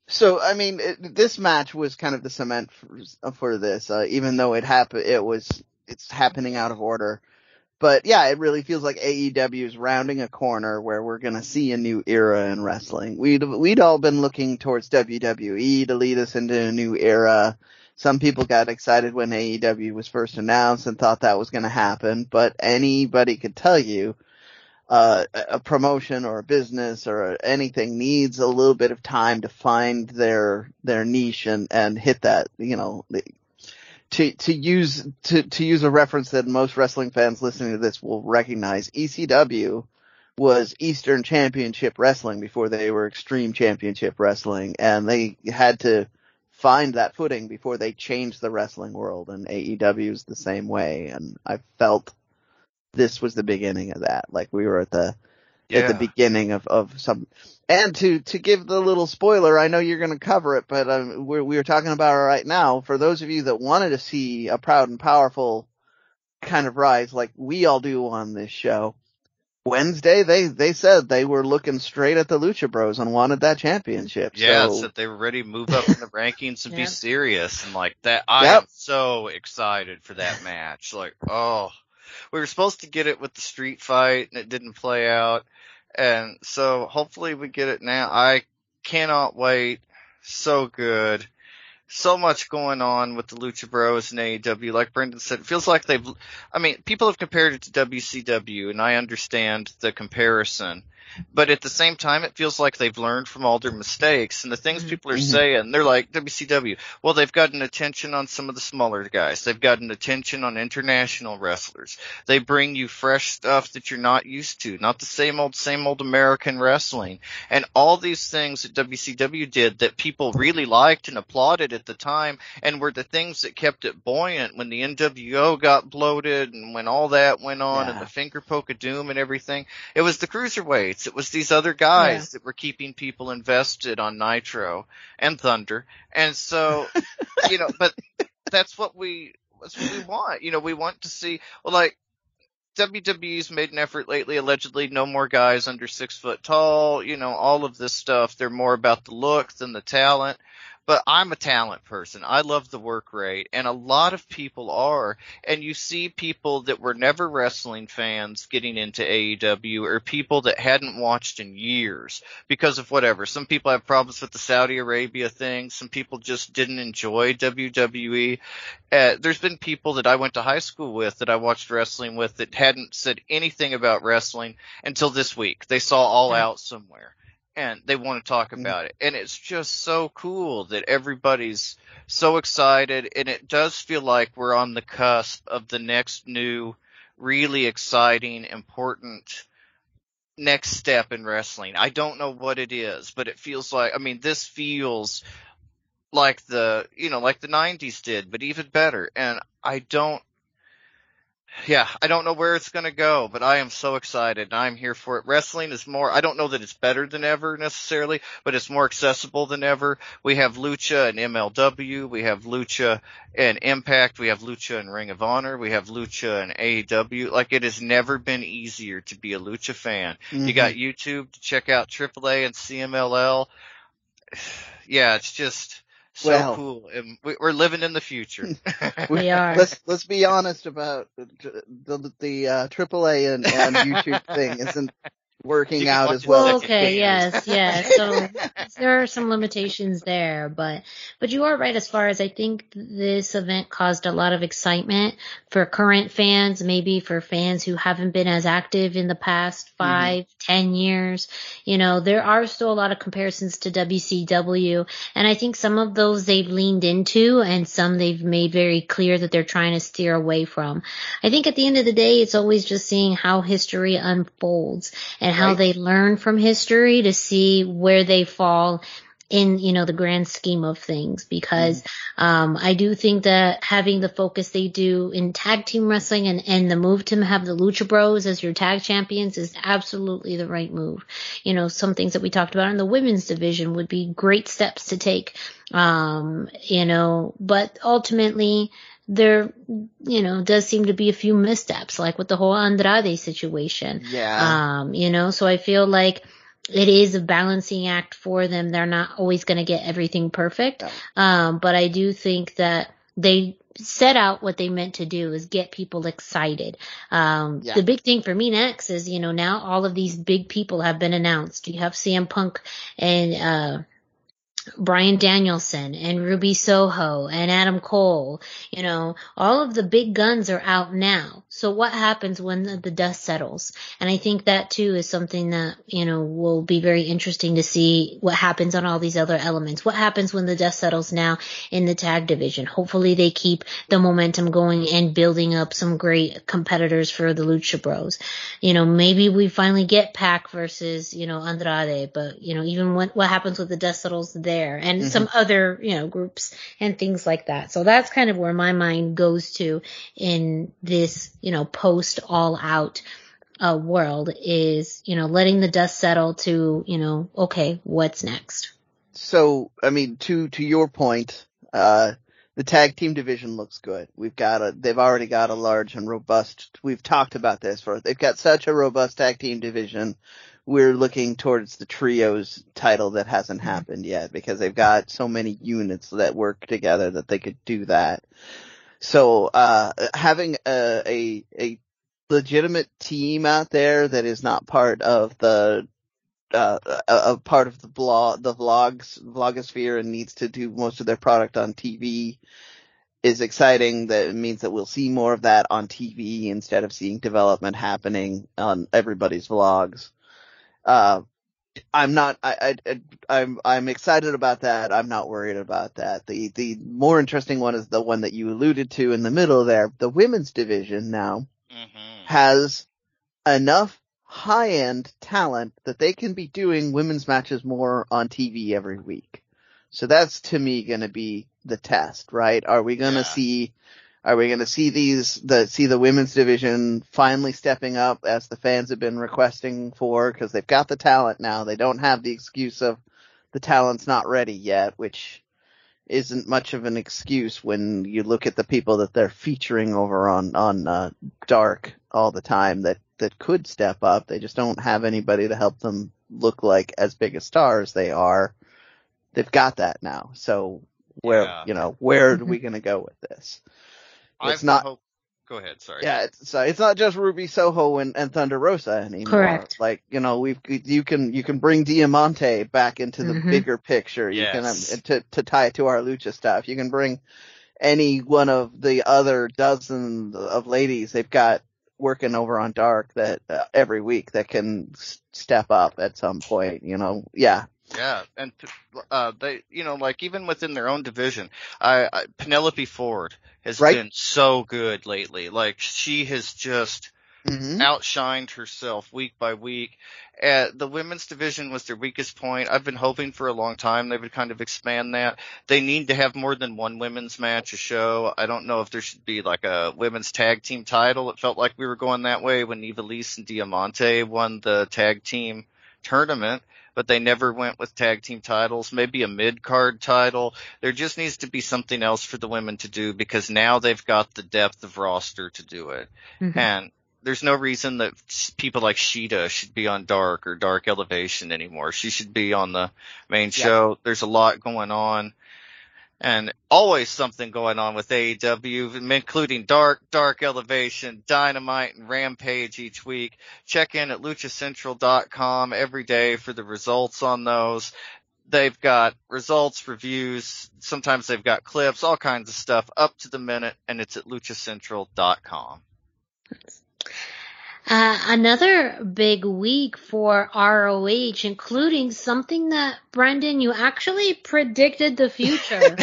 So I mean, it, this match was kind of the cement for, for this, uh, even though it happened, it was it's happening out of order. But yeah, it really feels like AEW is rounding a corner where we're gonna see a new era in wrestling. We'd we'd all been looking towards WWE to lead us into a new era. Some people got excited when AEW was first announced and thought that was gonna happen, but anybody could tell you uh, a promotion or a business or anything needs a little bit of time to find their their niche and and hit that you know to to use to to use a reference that most wrestling fans listening to this will recognize ECW was Eastern Championship Wrestling before they were Extreme Championship Wrestling and they had to find that footing before they changed the wrestling world and AEW is the same way and I felt this was the beginning of that. Like we were at the yeah. at the beginning of of some. And to to give the little spoiler, I know you're going to cover it, but um, we're we are talking about it right now. For those of you that wanted to see a proud and powerful kind of rise, like we all do on this show, Wednesday they they said they were looking straight at the Lucha Bros and wanted that championship. Yeah, so. that they were ready to move up in the rankings and yeah. be serious and like that. I yep. am so excited for that match. Like, oh, we were supposed to get it with the street fight and it didn't play out. And so hopefully we get it now. I cannot wait. So good. So much going on with the Lucha Bros and AEW. Like Brendan said, it feels like they've, I mean, people have compared it to WCW and I understand the comparison but at the same time, it feels like they've learned from all their mistakes and the things mm-hmm. people are mm-hmm. saying. They're like WCW. Well, they've gotten attention on some of the smaller guys. They've gotten attention on international wrestlers. They bring you fresh stuff that you're not used to, not the same old, same old American wrestling. And all these things that WCW did that people really liked and applauded at the time and were the things that kept it buoyant when the NWO got bloated and when all that went on yeah. and the finger poke of doom and everything. It was the cruiserweights. It was these other guys yeah. that were keeping people invested on Nitro and Thunder. And so, you know, but that's what we, that's what we want. You know, we want to see, well, like, WWE's made an effort lately, allegedly no more guys under six foot tall, you know, all of this stuff. They're more about the look than the talent but I'm a talent person. I love the work rate and a lot of people are. And you see people that were never wrestling fans getting into AEW or people that hadn't watched in years because of whatever. Some people have problems with the Saudi Arabia thing. Some people just didn't enjoy WWE. Uh, there's been people that I went to high school with that I watched wrestling with that hadn't said anything about wrestling until this week. They saw All Out somewhere and they want to talk about it. And it's just so cool that everybody's so excited and it does feel like we're on the cusp of the next new, really exciting, important next step in wrestling. I don't know what it is, but it feels like, I mean, this feels like the, you know, like the 90s did, but even better. And I don't yeah, I don't know where it's going to go, but I am so excited and I'm here for it. Wrestling is more, I don't know that it's better than ever necessarily, but it's more accessible than ever. We have Lucha and MLW, we have Lucha and Impact, we have Lucha and Ring of Honor, we have Lucha and AEW. Like it has never been easier to be a Lucha fan. Mm-hmm. You got mm-hmm. YouTube to check out AAA and CMLL. Yeah, it's just, so well, cool. And we're living in the future. we are. Let's let's be honest about the the, the uh, AAA and, and YouTube thing isn't working out as well. well okay, yes, yes. So there are some limitations there, but but you are right as far as I think this event caused a lot of excitement for current fans, maybe for fans who haven't been as active in the past mm-hmm. 5 mm-hmm. ten years. You know, there are still a lot of comparisons to WCW, and I think some of those they've leaned into, and some they've made very clear that they're trying to steer away from. I think at the end of the day, it's always just seeing how history unfolds and how right. they learn from history to see where they fall in you know the grand scheme of things because um I do think that having the focus they do in tag team wrestling and and the move to have the Lucha Bros as your tag champions is absolutely the right move. You know, some things that we talked about in the women's division would be great steps to take. Um, you know, but ultimately there, you know, does seem to be a few missteps, like with the whole Andrade situation. Yeah. Um, you know, so I feel like it is a balancing act for them. They're not always going to get everything perfect. No. Um, but I do think that they set out what they meant to do is get people excited. Um, Yeah. the big thing for me next is, you know, now all of these big people have been announced. You have CM Punk and, uh, Bryan Danielson and Ruby Soho and Adam Cole, you know, all of the big guns are out now. So what happens when the, the dust settles? And I think that too is something that, you know, will be very interesting to see what happens on all these other elements. What happens when the dust settles now in the tag division? Hopefully they keep the momentum going and building up some great competitors for the Lucha Bros. You know, maybe we finally get Pac versus, you know, Andrade, but, you know, even what, what happens with the dust settles there and Mhm. some other, you know, groups and things like that. So that's kind of where my mind goes to in this, you know, post all out uh, world is, you know, letting the dust settle to, you know, okay, what's next? So, I mean, to, to your point, uh, the tag team division looks good. We've got a, they've already got a large and robust, we've talked about this for, they've got such a robust tag team division. We're looking towards the trios title that hasn't happened yet because they've got so many units that work together that they could do that. So, uh, having a, a, a legitimate team out there that is not part of the uh, a, a part of the blog, the vlogs, vlogosphere and needs to do most of their product on TV is exciting. That means that we'll see more of that on TV instead of seeing development happening on everybody's vlogs. Uh, I'm not, I, I, I'm, I'm excited about that. I'm not worried about that. The, the more interesting one is the one that you alluded to in the middle there, the women's division now Mm-hmm. has enough high end talent that they can be doing women's matches more on TV every week. So that's to me gonna be the test, right? Are we gonna Yeah. see, are we gonna see these, the, see the women's division finally stepping up as the fans have been requesting for because they've got the talent now. They don't have the excuse of the talent's not ready yet, which isn't much of an excuse when you look at the people that they're featuring over on on uh, Dark all the time that that could step up. They just don't have anybody to help them look like as big a star as they are. They've got that now. So where Yeah. you know where are we going to go with this? It's I've not- Hope- Go ahead. Sorry. Yeah, it's, so it's not just Ruby Soho and, and Thunder Rosa anymore. Correct. Like you know, we've you can you can bring Diamante back into the Mhm. bigger picture. You can Yes. um, to to tie it to our lucha stuff. You can bring any one of the other dozen of ladies they've got working over on Dark that uh, every week that can s- step up at some point. You know, yeah, Yeah, and uh, they, you know, like even within their own division, I, I Penelope Ford has Right. been so good lately. Like she has just hmm outshined herself week by week. Uh, the women's division was their weakest point. I've been hoping for a long time they would kind of expand that. They need to have more than one women's match a show. I don't know if there should be like a women's tag team title. It felt like we were going that way when Ivelisse and Diamante won the tag team tournament, but they never went with tag team titles. Maybe a mid card title. There just needs to be something else for the women to do because now they've got the depth of roster to do it. Mhm. And there's no reason that people like Sheeta should be on Dark or Dark Elevation anymore. She should be on the main Yeah. show. There's a lot going on. And always something going on with AEW, including Dark, Dark Elevation, Dynamite, and Rampage each week. Check in at luchacentral.com every day for the results on those. They've got results, reviews, sometimes they've got clips, all kinds of stuff up to the minute, and it's at luchacentral.com. Uh, another big week for ROH, including something that Brendan, you actually predicted the future.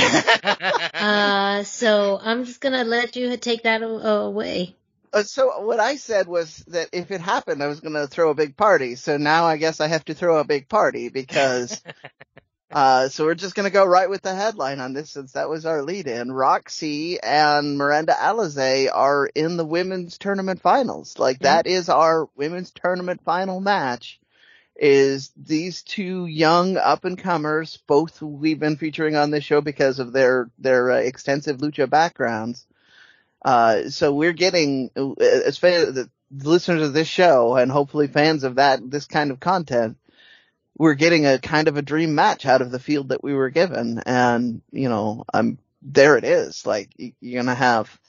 uh, so I'm just gonna let you take that away. Uh, so what I said was that if it happened, I was going to throw a big party. So now I guess I have to throw a big party because Uh, so we're just gonna go right with the headline on this since that was our lead in. Rok-C and Miranda Alizé are in the women's tournament finals. Like Yeah. that is our women's tournament final match. Is these two young up and comers, both we've been featuring on this show because of their, their uh, extensive lucha backgrounds. Uh, so we're getting, uh, as fan, the listeners of this show and hopefully fans of that, this kind of content, we're getting a kind of a dream match out of the field that we were given. And, you know, I'm, there it is. Like, you're gonna have,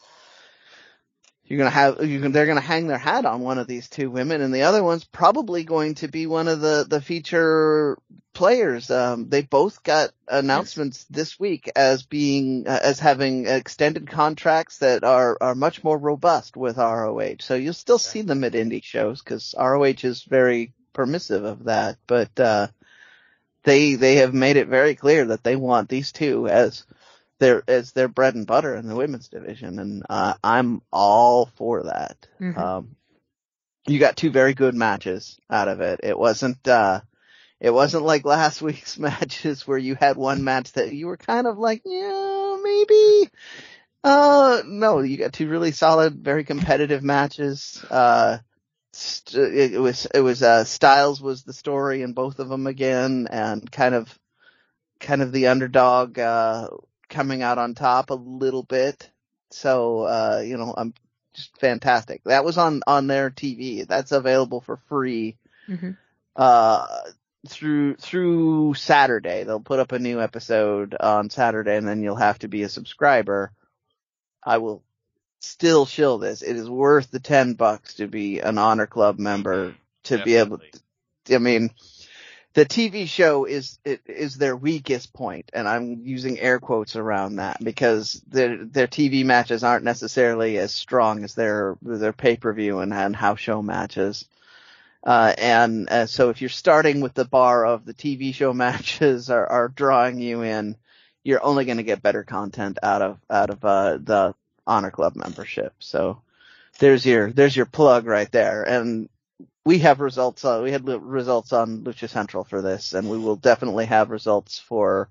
you're gonna have, you can, they're gonna hang their hat on one of these two women and the other one's probably going to be one of the, the feature players. Um, they both got announcements this week as being, uh, as having extended contracts that are, are much more robust with ROH. So you'll still see them at indie shows because ROH is very permissive of that, but, uh, they, they have made it very clear that they want these two as their, as their bread and butter in the women's division. And, uh, I'm all for that. Mhm. Um, you got two very good matches out of it. It wasn't, uh, it wasn't like last week's matches where you had one match that you were kind of like, yeah, maybe. Uh, no, you got two really solid, very competitive matches. Uh, it, was, it was, uh, Styles was the story in both of them again and kind of, kind of the underdog, uh, coming out on top a little bit. So, uh, you know, I'm just fantastic. That was on, on their TV. That's available for free Mhm. uh through through Saturday. They'll put up a new episode on Saturday and then you'll have to be a subscriber. I will still shill this. It is worth the 10 bucks to be an honor club member to be able Definitely. I mean, the TV show is it is their weakest point, and I'm using air quotes around that because their their TV matches aren't necessarily as strong as their their pay per view and, and house show matches. Uh, and uh, so if you're starting with the bar of the TV show matches are, are drawing you in, you're only going to get better content out of out of uh, the Honor Club membership. So there's your there's your plug right there. And we have results. Uh, we had results on Lucha Central for this, and we will definitely have results for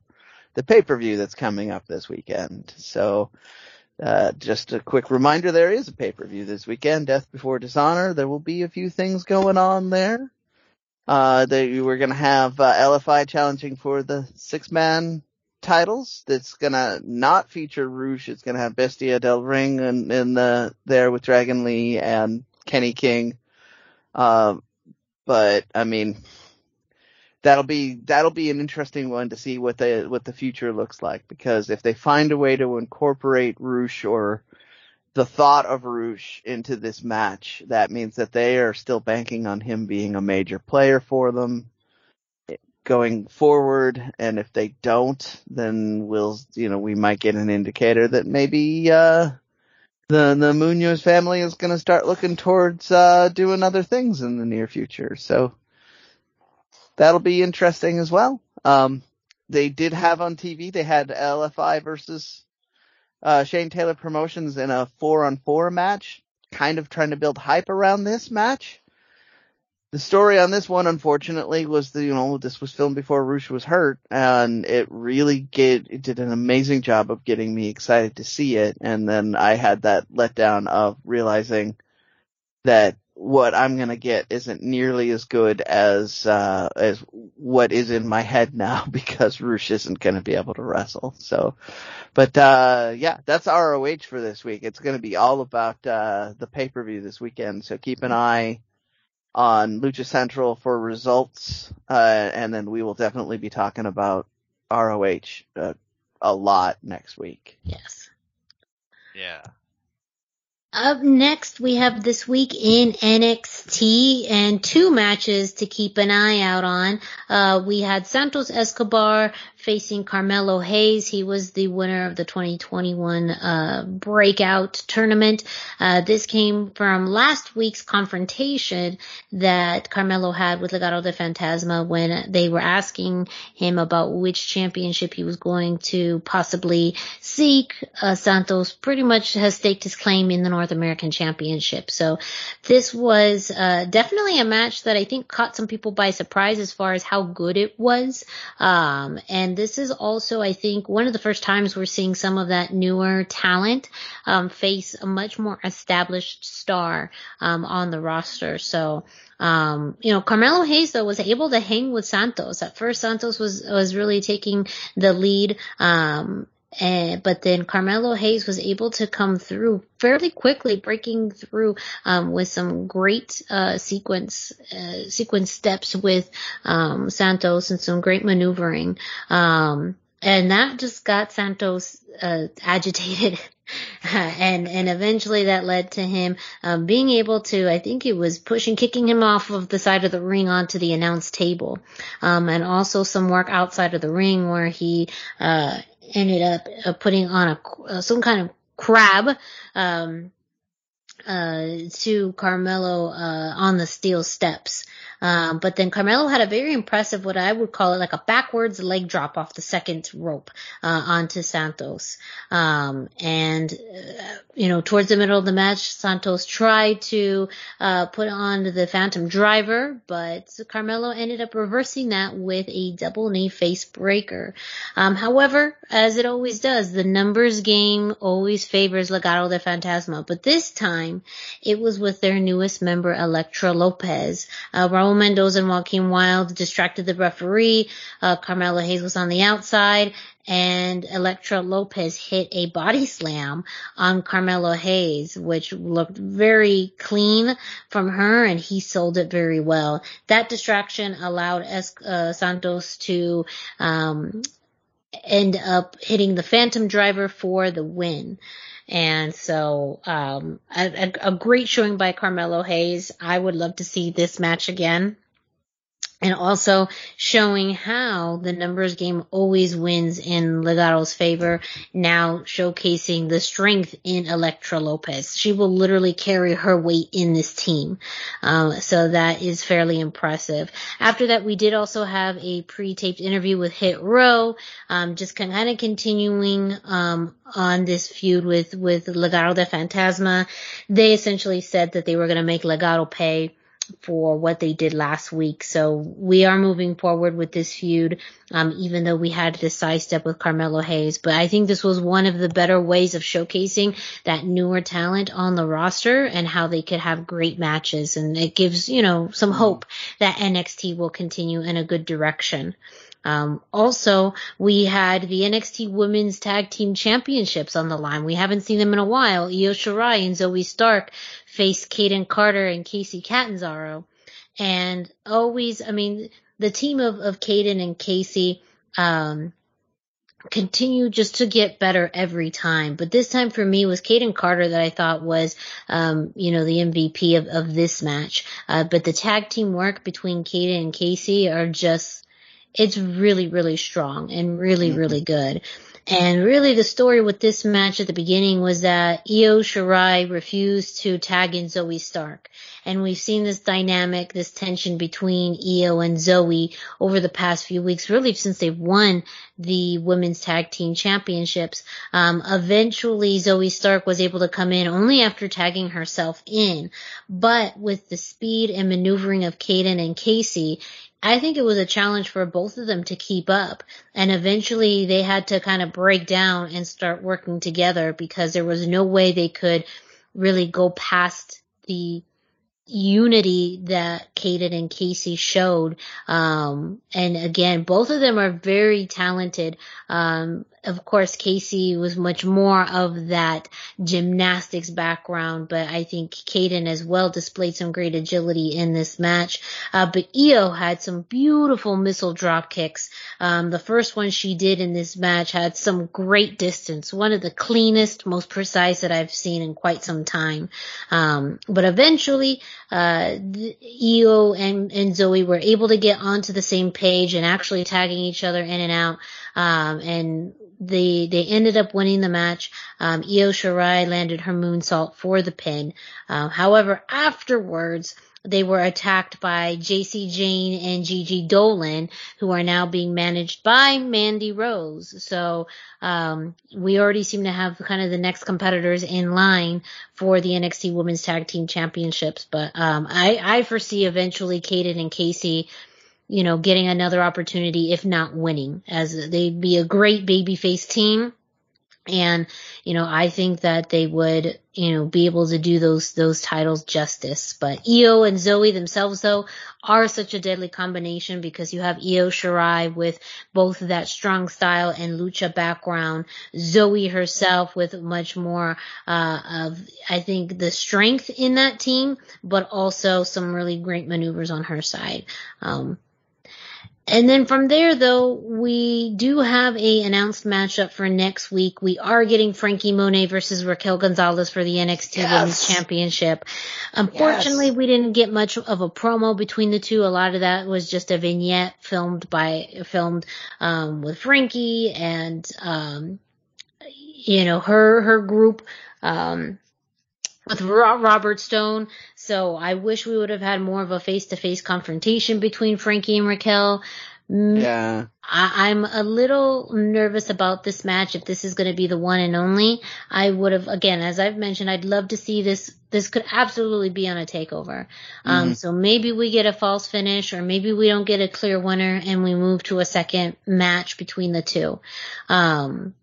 the pay per view that's coming up this weekend. So. Uh, just a quick reminder, there is a pay-per-view this weekend, Death Before Dishonor. There will be a few things going on there. Uh, they, we're gonna have, uh, LFI challenging for the six-man titles. That's gonna not feature Rush. It's gonna have Bestia del Ring and, in uh, there with Dragon Lee and Kenny King. Um, but, I mean, that'll be that'll be an interesting one to see what the what the future looks like because if they find a way to incorporate Rush or the thought of Rush into this match, that means that they are still banking on him being a major player for them going forward. And if they don't, then we'll you know we might get an indicator that maybe uh the the Munoz family is going to start looking towards uh doing other things in the near future. So that'll be interesting as well. Um, they did have on TV, they had LFI versus, uh, Shane Taylor Promotions in a four on four match, kind of trying to build hype around this match. The story on this one, unfortunately, was that, you know, this was filmed before Rush was hurt, and it really get, it did an amazing job of getting me excited to see it, and then I had that letdown of realizing that what I'm gonna get isn't nearly as good as uh as what is in my head now because Rush isn't gonna be able to wrestle. So but uh yeah, that's ROH for this week. It's gonna be all about uh the pay per view this weekend, so keep an eye on Lucha Central for results, uh and then we will definitely be talking about ROH uh, a lot next week. Yes. Yeah. Up next, we have this week in NXT and two matches to keep an eye out on. Uh, we had Santos Escobar facing Carmelo Hayes. He was the winner of the 2021 uh, breakout tournament. Uh, this came from last week's confrontation that Carmelo had with Legado del Fantasma when they were asking him about which championship he was going to possibly seek. Uh, Santos pretty much has staked his claim in the North North American Championship. So this was uh, definitely a match that I think caught some people by surprise as far as how good it was. Um, and this is also, I think, one of the first times we're seeing some of that newer talent um, face a much more established star um, on the roster. So um, you know, Carmelo Hayes though was able to hang with Santos. At first, Santos was was really taking the lead. Um, and, but then Carmelo Hayes was able to come through fairly quickly, breaking through um, with some great uh, sequence uh, sequence steps with um, Santos and some great maneuvering. Um, and that just got Santos uh, agitated and and eventually that led to him um, being able to I think it was pushing kicking him off of the side of the ring onto the announce table um, and also some work outside of the ring where he uh, ended up uh, putting on a uh, some kind of crab um, uh, to Carmelo uh, on the steel steps. Um, but then Carmelo had a very impressive, what I would call it like a backwards leg drop off the second rope uh, onto Santos. Um, and uh, you know, towards the middle of the match, Santos tried to uh, put on the Phantom Driver, but Carmelo ended up reversing that with a double knee face breaker. Um, however, as it always does, the numbers game always favors Legado de Fantasma, but this time it was with their newest member, Elektra Lopez. Uh, Raul Mendoza and Joaquin Wilde distracted the referee. Uh, Carmelo Hayes was on the outside and Elektra Lopez hit a body slam on Carmelo Hayes, which looked very clean from her and he sold it very well. That distraction allowed es- uh, Santos to, um, end up hitting the Phantom Driver for the win. And so, um, a, a, great showing by Carmelo Hayes. I would love to see this match again and also showing how the numbers game always wins in Legado's favor. Now showcasing the strength in Elektra Lopez. She will literally carry her weight in this team. Um, so that is fairly impressive. After that, we did also have a pre-taped interview with Hit Row, um, just kind of continuing um, on this feud with with Legado de Fantasma. They essentially said that they were going to make Legado pay for what they did last week. So we are moving forward with this feud, um, even though we had to sidestep with Carmelo Hayes. But I think this was one of the better ways of showcasing that newer talent on the roster and how they could have great matches. And it gives, you know, some hope that NXT will continue in a good direction. Um, also, we had the NXT Women's Tag Team Championships on the line. We haven't seen them in a while. Io Shirai and Zoey Stark faced Kayden Carter and Kacy Catanzaro. And always, I mean, the team of, of Kayden and Kacy, um, continue just to get better every time. But this time for me was Kayden Carter that I thought was, um, you know, the MVP of, of this match. Uh, but the tag team work between Kayden and Kacy are just, it's really, really strong and really, mm-hmm. really good. And really the story with this match at the beginning was that Io Shirai refused to tag in Zoey Stark. And we've seen this dynamic, this tension between Io and Zoey over the past few weeks, really since they've won the women's tag team championships. Um, eventually Zoey Stark was able to come in only after tagging herself in. But with the speed and maneuvering of Kayden and Kacy, I think it was a challenge for both of them to keep up. And eventually they had to kind of break down and start working together because there was no way they could really go past the unity that Kayden and Kacy showed. Um, and again, both of them are very talented. Um, of course, Kacy was much more of that gymnastics background, but I think Kayden as well displayed some great agility in this match. Uh, but Io had some beautiful missile drop kicks. Um, the first one she did in this match had some great distance, one of the cleanest, most precise that I've seen in quite some time. Um, but eventually, uh, Io and, and Zoey were able to get onto the same page and actually tagging each other in and out. Um, and they they ended up winning the match. Um, Io Shirai landed her moonsault for the pin. Uh, however, afterwards, they were attacked by Jacy Jayne and Gigi Dolan, who are now being managed by Mandy Rose. So, um, we already seem to have kind of the next competitors in line for the NXT Women's Tag Team Championships. But, um, I, I foresee eventually Kayden and Kacy, you know, getting another opportunity, if not winning, as they'd be a great babyface team and, you know, I think that they would, you know, be able to do those, those titles justice. But Io and Zoey themselves though are such a deadly combination because you have Io Shirai with both that strong style and lucha background. Zoey herself with much more, uh, of, I think the strength in that team, but also some really great maneuvers on her side. Um, and then from there, though, we do have a announced matchup for next week. We are getting Frankie Monet versus Raquel Gonzalez for the NXT yes. Women's Championship. Unfortunately, yes. we didn't get much of a promo between the two. A lot of that was just a vignette filmed by filmed um, with Frankie and um, you know her her group. Um, with Robert Stone. So I wish we would have had more of a face to face confrontation between Frankie and Raquel. Yeah. I, am a little nervous about this match. If this is going to be the one and only, I would have, again, as I've mentioned, I'd love to see this. This could absolutely be on a takeover. Um, mm-hmm. so maybe we get a false finish or maybe we don't get a clear winner and we move to a second match between the two. Um,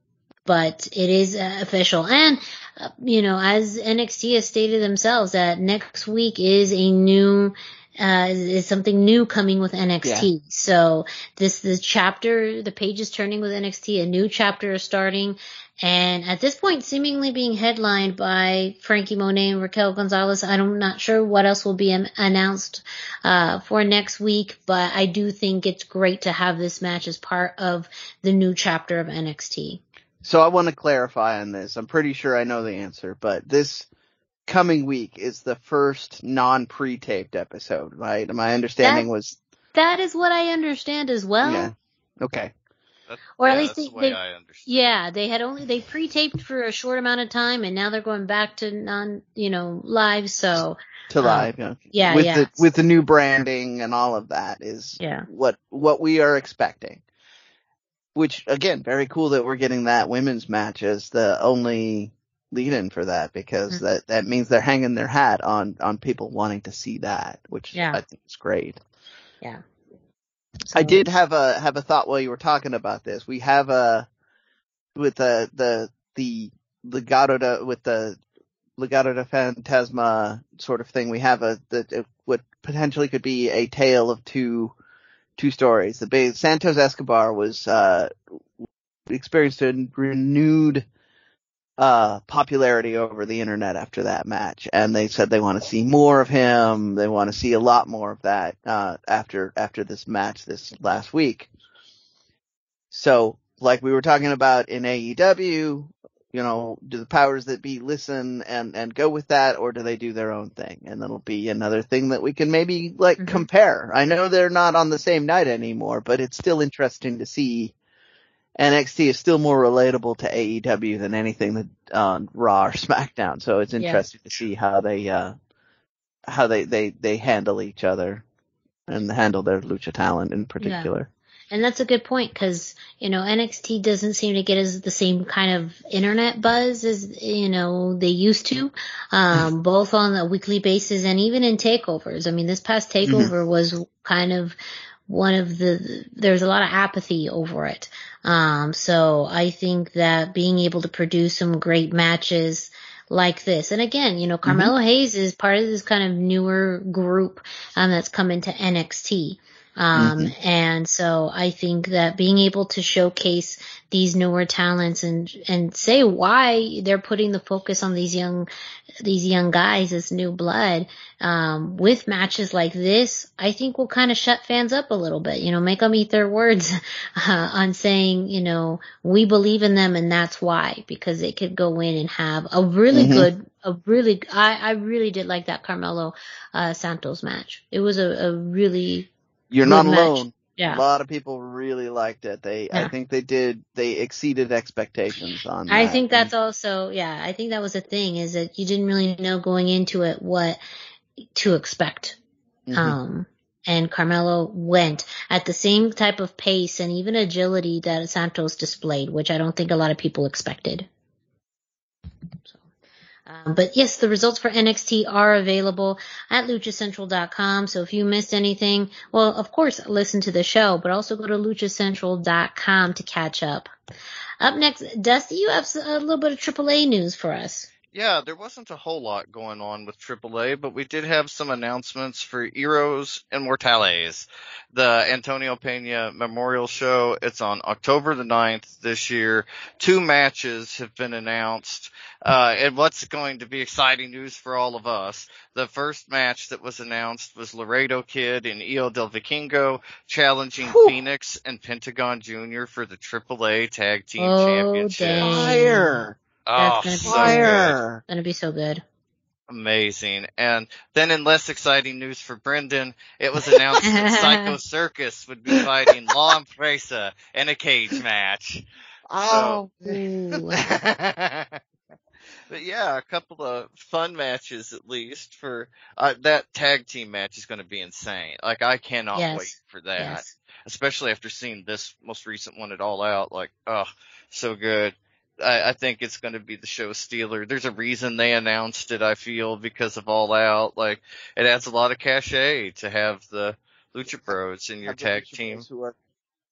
but it is uh, official. And, uh, you know, as NXT has stated themselves that next week is a new, uh, is something new coming with NXT. Yeah. So this, the chapter, the page is turning with NXT, a new chapter is starting. And at this point, seemingly being headlined by Frankie Monet and Raquel Gonzalez. I'm not sure what else will be announced, uh, for next week, but I do think it's great to have this match as part of the new chapter of NXT. So I want to clarify on this. I'm pretty sure I know the answer, but this coming week is the first non pre-taped episode, right? My understanding that, was that is what I understand as well. Yeah. Okay. That, or at yeah, least they, the they yeah, they had only they pre-taped for a short amount of time, and now they're going back to non, you know, live. So to um, live, yeah, yeah, with yeah. the with the new branding and all of that is yeah. what what we are expecting which again, very cool that we're getting that women's match as the only lead in for that because mm-hmm. that, that means they're hanging their hat on, on people wanting to see that, which yeah. I think is great. Yeah. So, I did have a, have a thought while you were talking about this. We have a, with the, the, the Legado de, with the Legado de Fantasma sort of thing, we have a, the, what potentially could be a tale of two two stories. The Santos Escobar was uh, experienced a renewed uh, popularity over the internet after that match, and they said they want to see more of him. They want to see a lot more of that uh, after after this match this last week. So, like we were talking about in AEW, you know, do the powers that be listen and, and go with that or do they do their own thing? And that'll be another thing that we can maybe like mm-hmm. compare. I know they're not on the same night anymore, but it's still interesting to see NXT is still more relatable to AEW than anything that on Raw or SmackDown. So it's interesting yeah. to see how they, uh, how they, they, they handle each other and handle their lucha talent in particular. And that's a good point because, you know, NXT doesn't seem to get as the same kind of internet buzz as, you know, they used to, um, both on a weekly basis and even in takeovers. I mean, this past mm-hmm. takeover mm-hmm. was kind of one of the, there's a lot of apathy over it. Um, so I think that being able to produce some great matches, like this. And again, you know, Carmelo mm-hmm. Hayes is part of this kind of newer group um, that's come into NXT. Um, mm-hmm. and so I think that being able to showcase these newer talents and, and say why they're putting the focus on these young, these young guys as new blood, um, with matches like this, I think will kind of shut fans up a little bit, you know, make them eat their words, uh, on saying, you know, we believe in them and that's why, because they could go in and have a really mm-hmm. good, a really, I, I really did like that Carmelo, uh, Santos match. It was a, a really, you're not alone. Yeah. A lot of people really liked it. They, yeah. I think they did, they exceeded expectations on I that. think that's also, yeah, I think that was a thing is that you didn't really know going into it what to expect. Mhm. Um, and Carmelo went at the same type of pace and even agility that Santos displayed, which I don't think a lot of people expected. So, um, but yes, the results for NXT are available at luchacentral.com. So if you missed anything, well, of course, listen to the show, but also go to luchacentral.com to catch up. Up next, Dusty, you have a little bit of AAA news for us. Yeah, there wasn't a whole lot going on with AAA, but we did have some announcements for Heroes Inmortales, the Antonio Pena Memorial Show. It's on October the 9th this year. Two matches have been announced. Uh, and what's going to be exciting news for all of us. The first match that was announced was Laredo Kid and Hijo del Vikingo challenging Whew. Phoenix and Pentagon Jr. for the AAA Tag Team Oh, Championship. dang. Fire! Oh, That's gonna be good. Gonna be so good. Amazing. And then in less exciting news for Brendan, it was announced that Psycho Circus would be fighting La Empresa in a cage match. Oh, Ooh. but yeah, a couple of fun matches at least for uh, that tag team match is going to be insane. Like I cannot Yes. wait for that, yes. especially after seeing this most recent one at All Out. Like, oh, so good. I, I think it's going to be the show stealer. There's a reason they announced it. I feel because of All Out. Like it adds a lot of cachet to have the Lucha Bros in your tag Lucha team. Bros Who are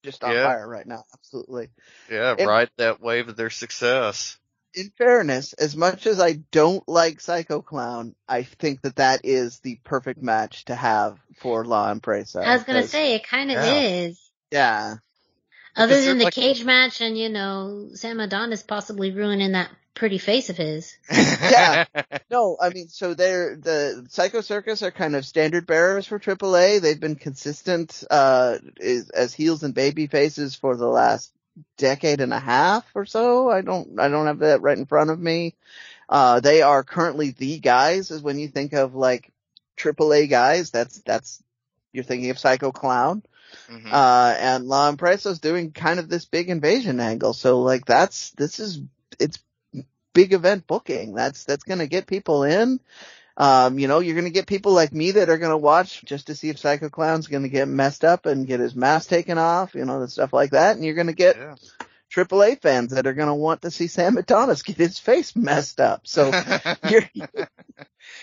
just on Yeah. fire right now. Absolutely. Yeah, It- ride that wave of their success. in fairness, as much as I don't like Psycho Clown, I think that that is the perfect match to have for La Empresa. I was gonna say it kind of Yeah. is. yeah, Other than the like- cage match and you know Sam Adonis possibly ruining that pretty face of his. Yeah. no, I mean, so they're the Psycho Circus are kind of standard bearers for AAA. They've been consistent uh is, as heels and baby faces for the last decade and a half or so. I don't I don't have that right in front of me. Uh, they are currently the guys. Is when you think of like AAA guys, that's that's you're thinking of Psycho Clown. Mhm. Uh, and La Empresa's doing kind of this big invasion angle. So like that's, this is, it's big event booking. That's, that's gonna get people in. Um, you know, you're gonna get people like me that are gonna watch just to see if Psycho Clown's gonna get messed up and get his mask taken off, you know, and stuff like that. And you're gonna get yeah. AAA fans that are gonna want to see Sam Adonis get his face messed up. So you're,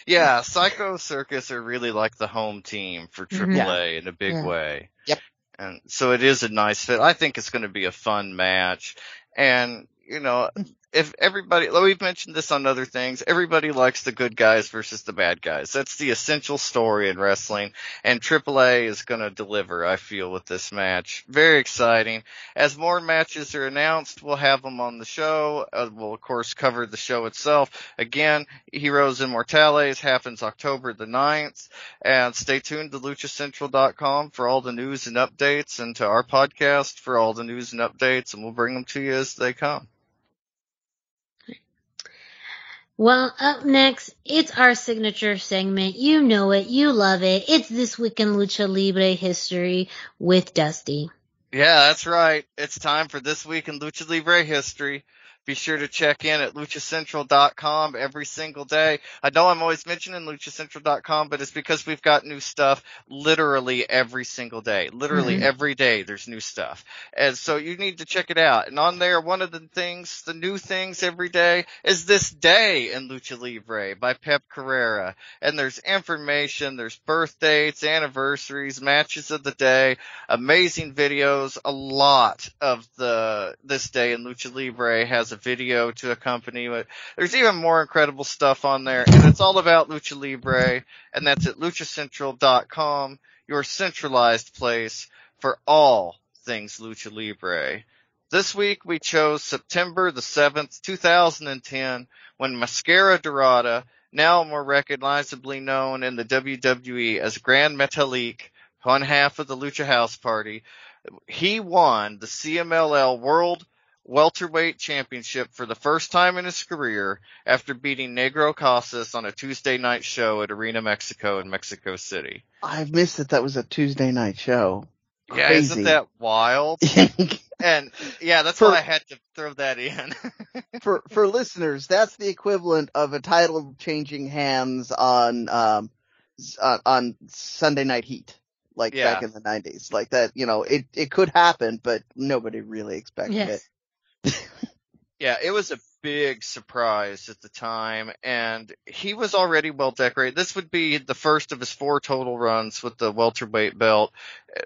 yeah, Psycho Circus are really like the home team for. Mm-hmm. AAA in a big Yeah. way. Yep. And so it is a nice fit. I think it's going to be a fun match. And, you know, if everybody, we've mentioned this on other things, everybody likes the good guys versus the bad guys. That's the essential story in wrestling. And AAA is going to deliver, I feel, with this match. Very exciting. As more matches are announced, we'll have them on the show. Uh, we'll, of course, cover the show itself. Again, Heroes Inmortales happens October the 9th. And stay tuned to luchacentral.com for all the news and updates and to our podcast for all the news and updates and we'll bring them to you as they come. Well, up next, it's our signature segment. You know it. You love it. It's This Week in Lucha Libre History with Dusty. Yeah, that's right. It's time for this week in Lucha Libre history. Be sure to check in at luchacentral.com every single day. I know I'm always mentioning luchacentral.com, but it's because we've got new stuff literally every single day. Literally Mhm. every day there's new stuff. And so you need to check it out. And on there, one of the things, the new things every day is this day in Lucha Libre by Pep Carrera. And there's information, there's birth dates, anniversaries, matches of the day, amazing videos. A lot of the this day in Lucha Libre has a video to accompany it. There's even more incredible stuff on there, and it's all about Lucha Libre, and that's at luchacentral.com, your centralized place for all things Lucha Libre. This week we chose September the 7th, 2010, when Mascara Dorada, now more recognizably known in the WWE as Grand Metalik, one half of the Lucha House Party, he won the CMLL World Welterweight Championship for the first time in his career after beating Negro Casas on a Tuesday night show at Arena Mexico in Mexico City. I've missed that that was a Tuesday night show. Yeah, isn't that wild? And yeah, that's For- why I had to throw that in. for for listeners, that's the equivalent of a title changing hands on um on, on Sunday Night Heat, like Yeah. back in the '90s, like that. You know, it it could happen, but nobody really expected Yes. it. Yeah, it was a big surprise at the time, and he was already well decorated. This would be the first of his four total runs with the welterweight belt,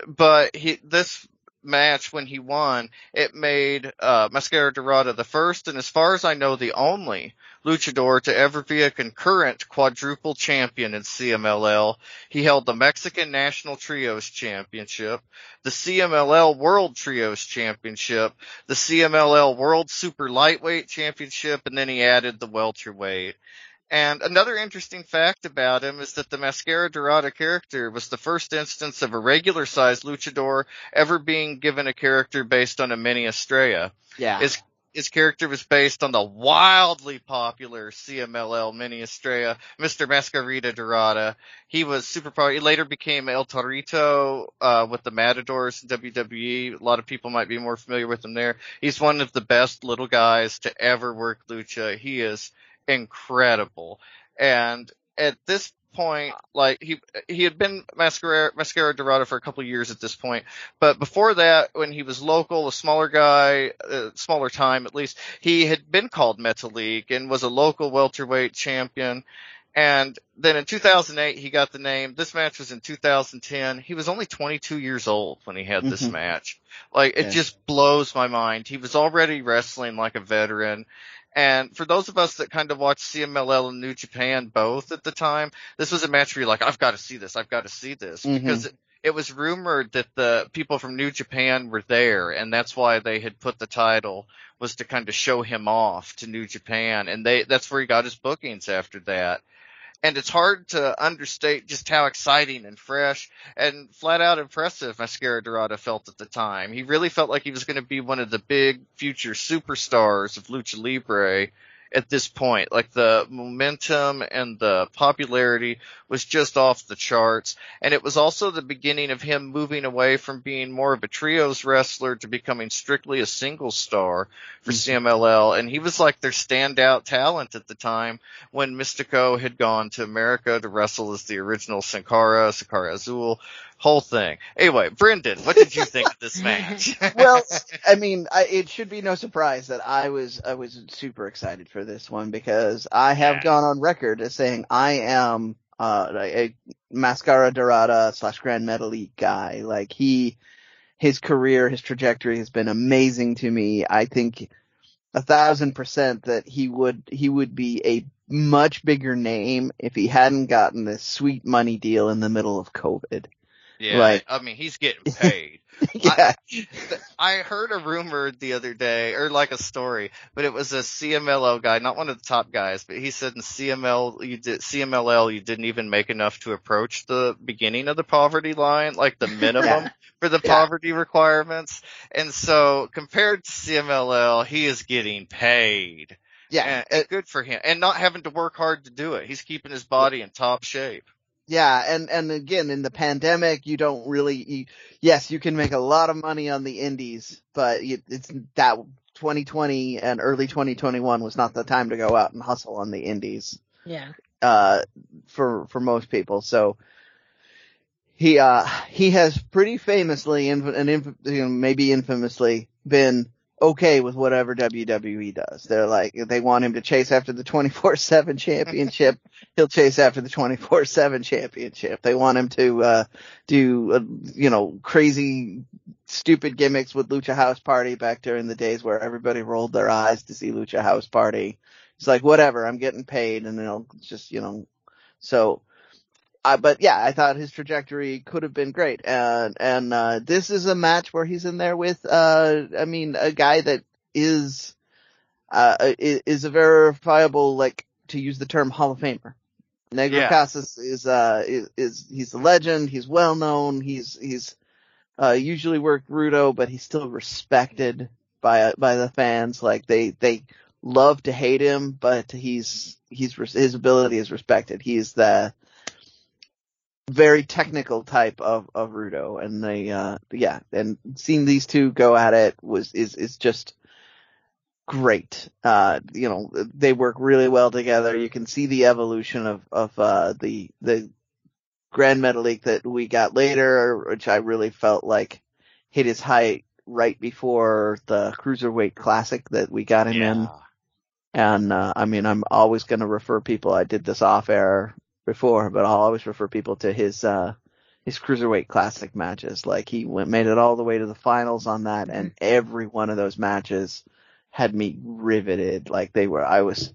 but he this match when he won, it made uh, Mascara Dorada the first, and as far as I know, the only luchador to ever be a concurrent quadruple champion in CMLL. He held the Mexican National Trios Championship, the CMLL World Trios Championship, the CMLL World Super Lightweight Championship, and then he added the welterweight. And another interesting fact about him is that the Mascara Dorada character was the first instance of a regular sized luchador ever being given a character based on a mini Estrella. Yeah. His his character was based on the wildly popular CMLL mini Estrella, Mr. Mascarita Dorada. He was super popular. He later became El Torito, uh, with the Matadors in WWE. A lot of people might be more familiar with him there. He's one of the best little guys to ever work lucha. He is incredible. And at this point, like he he had been mascara mascara dorada for a couple of years at this point, but before that, when he was local, a smaller guy, uh, smaller time at least, he had been called Metalik and was a local welterweight champion. And then in 2008, he got the name. This match was in 2010. He was only 22 years old when he had this Mhm. match. Like, it Yeah. just blows my mind. He was already wrestling like a veteran. And for those of us that kind of watched CMLL and New Japan both at the time, this was a match where you're like, I've got to see this. I've got to see this Mhm. because it, it was rumored that the people from New Japan were there and that's why they had put the title was to kind of show him off to New Japan. And they, that's where he got his bookings after that. And it's hard to understate just how exciting and fresh and flat out impressive Mascara Dorada felt at the time. He really felt like he was going to be one of the big future superstars of Lucha Libre at this point. Like the momentum and the popularity was just off the charts. And it was also the beginning of him moving away from being more of a trios wrestler to becoming strictly a single star for mm-hmm. CMLL. And he was like their standout talent at the time when Mystico had gone to America to wrestle as the original Sin Cara, Sin Cara Azul, whole thing. Anyway, Brendan, what did you think of this match? well, I mean, I, it should be no surprise that I was I was super excited for this one because I have Yeah. gone on record as saying I am uh, a, a Mascara Dorada slash Grand Metalik guy. Like he, his career, his trajectory has been amazing to me. I think a thousand percent that he would he would be a much bigger name if he hadn't gotten this sweet money deal in the middle of COVID. Yeah, Like- I mean, he's getting paid. yeah. Th- I heard a rumor the other day, or like a story, but it was a CMLL guy, not one of the top guys, but he said in CML, you did, CMLL, you didn't even make enough to approach the beginning of the poverty line, like the minimum for the Yeah. poverty requirements. And so compared to CMLL, he is getting paid. yeah. And good for him. And not having to work hard to do it. He's keeping his body in top shape. Yeah, and and again in the pandemic, you don't really. You, yes, you can make a lot of money on the indies, but it, it's that 2020 and early 2021 was not the time to go out and hustle on the indies Yeah. uh, for for most people. So he uh he has pretty famously and, inf- maybe infamously been okay with whatever WWE does. They're like they want him to chase after the 24/7 championship, he'll chase after the 24/7 championship. They want him to uh do uh, you know crazy stupid gimmicks with Lucha House Party back during the days where everybody rolled their eyes to see Lucha House Party. It's like whatever, I'm getting paid and they'll just, you know, so uh, but yeah, I thought his trajectory could have been great. And, and, uh, this is a match where he's in there with, uh, I mean, a guy that is, uh, is a verifiable, like, to use the term Hall of Famer. Negro Yeah. Casas is, uh, is, is, he's a legend. He's well known. He's, he's, uh, usually worked Rudo, but he's still respected by, by the fans. Like, they, they love to hate him, but he's, he's, his ability is respected. He's the, very technical type of of Rudo, and they uh yeah, and seeing these two go at it was is is just great. Uh, you know, they work really well together. You can see the evolution of of uh the the Grand Metalik that we got later, which I really felt like hit his height right before the Cruiserweight Classic that we got him in. And, uh, I mean, I'm always going to refer people, I did this off air before, but I'll always refer people to his, uh, his Cruiserweight Classic matches. Like he went, made it all the way to the finals on that and every one of those matches had me riveted. Like they were, I was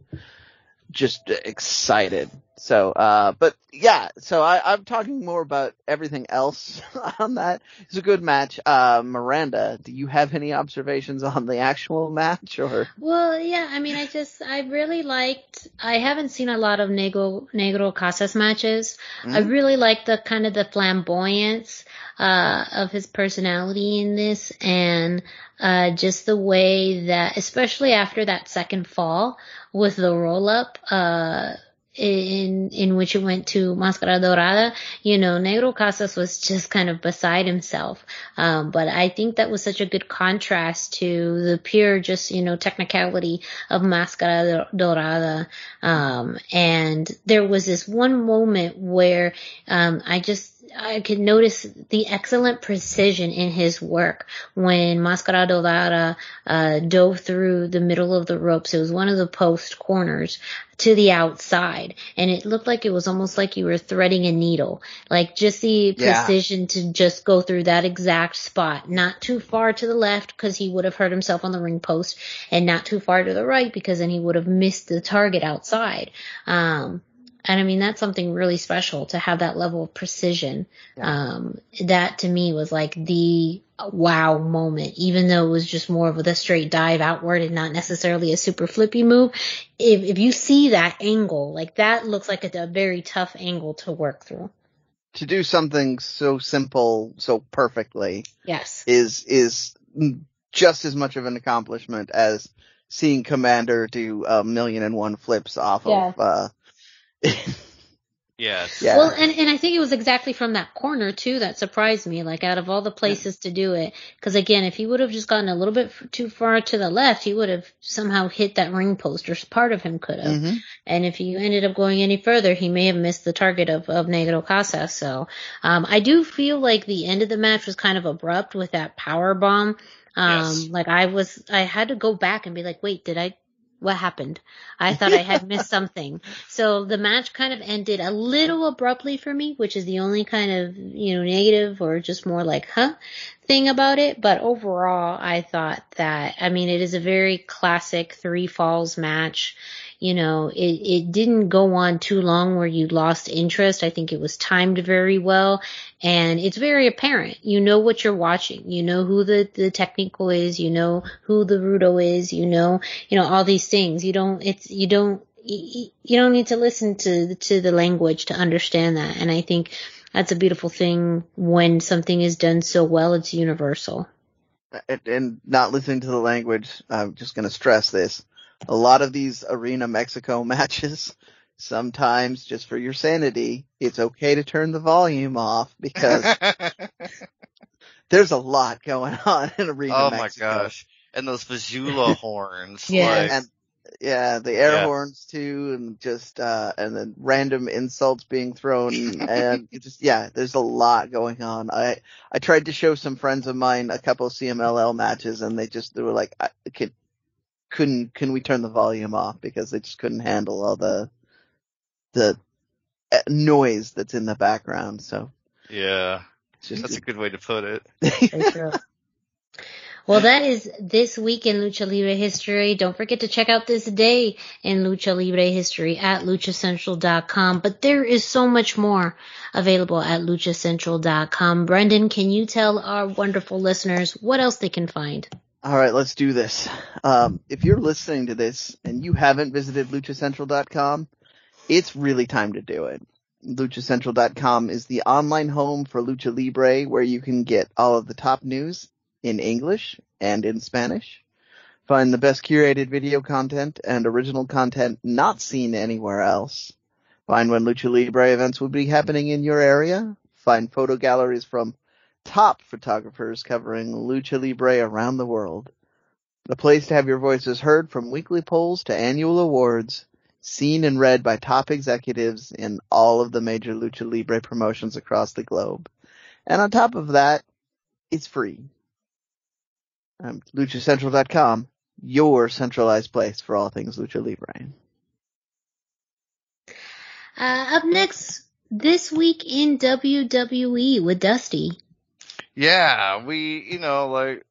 just excited. So, uh, but yeah, so I, I'm talking more about everything else on that. It's a good match. Uh, Miranda, do you have any observations on the actual match or? Well, yeah, I mean, I just, I really liked, I haven't seen a lot of Negro, Negro Casas matches. I Mhm. really liked the kind of the flamboyance, uh, of his personality in this and, uh, just the way that, especially after that second fall with the roll up, uh, in in which it went to Mascara Dorada, you know, Negro Casas was just kind of beside himself. Um, but I think that was such a good contrast to the pure, just you know, technicality of Mascara Dorada. Um, and there was this one moment where um, I just I could notice the excellent precision in his work when Mascara Dorada uh, dove through the middle of the ropes. It was one of the post corners to the outside and it looked like it was almost like you were threading a needle like just the Yeah. precision to just go through that exact spot not too far to the left because he would have hurt himself on the ring post and not too far to the right because then he would have missed the target outside um and I mean, that's something really special to have that level of precision. Yeah. Um, that to me was like the wow moment, even though it was just more of a straight dive outward and not necessarily a super flippy move. If, if you see that angle, like that looks like a, a very tough angle to work through. To do something so simple, so perfectly Yes. is, is just as much of an accomplishment as seeing Commander do a million and one flips off of, uh, Yes. Yeah. Well, and, and I think it was exactly from that corner too that surprised me. Like out of all the places to do it, because again, if he would have just gotten a little bit f- too far to the left, he would have somehow hit that ring post, or part of him could have. Mhm. And if he ended up going any further, he may have missed the target of of Negro Casa. So, um, I do feel like the end of the match was kind of abrupt with that power bomb. Um, Yes. like I was, I had to go back and be like, wait, did I? What happened? I thought I had missed something. So the match kind of ended a little abruptly for me, which is the only kind of, you know, negative or just more like, huh, thing about it. But overall, I thought that, I mean, it is a very classic three falls match. You know, it, it didn't go on too long where you lost interest. I think it was timed very well and it's very apparent. You know what you're watching. You know who the, the technical is. You know who the Rudo is. You know, you know, all these things. You don't, it's, you don't, you don't need to listen to to the language to understand that and i think that's a beautiful thing when something is done so well it's universal and, and not listening to the language, I'm just going to stress this. A lot of these Arena Mexico matches, sometimes just for your sanity, it's okay to turn the volume off because there's a lot going on in Arena Mexico. oh my gosh. And those vuvuzela horns. Yeah. Like, And yeah, the air Yeah. horns too, and just uh, and then random insults being thrown, and just yeah, there's a lot going on. I I tried to show some friends of mine a couple of CMLL matches, and they just they were like, I can couldn't can we turn the volume off because they just couldn't handle all the the uh, noise that's in the background. So yeah. just That's a good way to put it. Well that is this week in lucha libre history don't forget to check out this day in lucha libre history at luchacentral.com but there is so much more available at luchacentral.com brendan can you tell our wonderful listeners what else they can find All right, let's do this. Um, if you're listening to this and you haven't visited luchacentral.com, it's really time to do it. luchacentral.com is the online home for Lucha Libre where you can get all of the top news in English and in Spanish. Find the best curated video content and original content not seen anywhere else. Find when Lucha Libre events will be happening in your area. Find photo galleries from top photographers covering Lucha Libre around the world. The place to have your voices heard from weekly polls to annual awards. seen and read by top executives in all of the major lucha libre promotions across the globe. And on top of that, it's free. Um, LuchaCentral.com, your centralized place for all things lucha libre. Uh, up next this week in WWE with Dusty. Yeah, we, you know, like,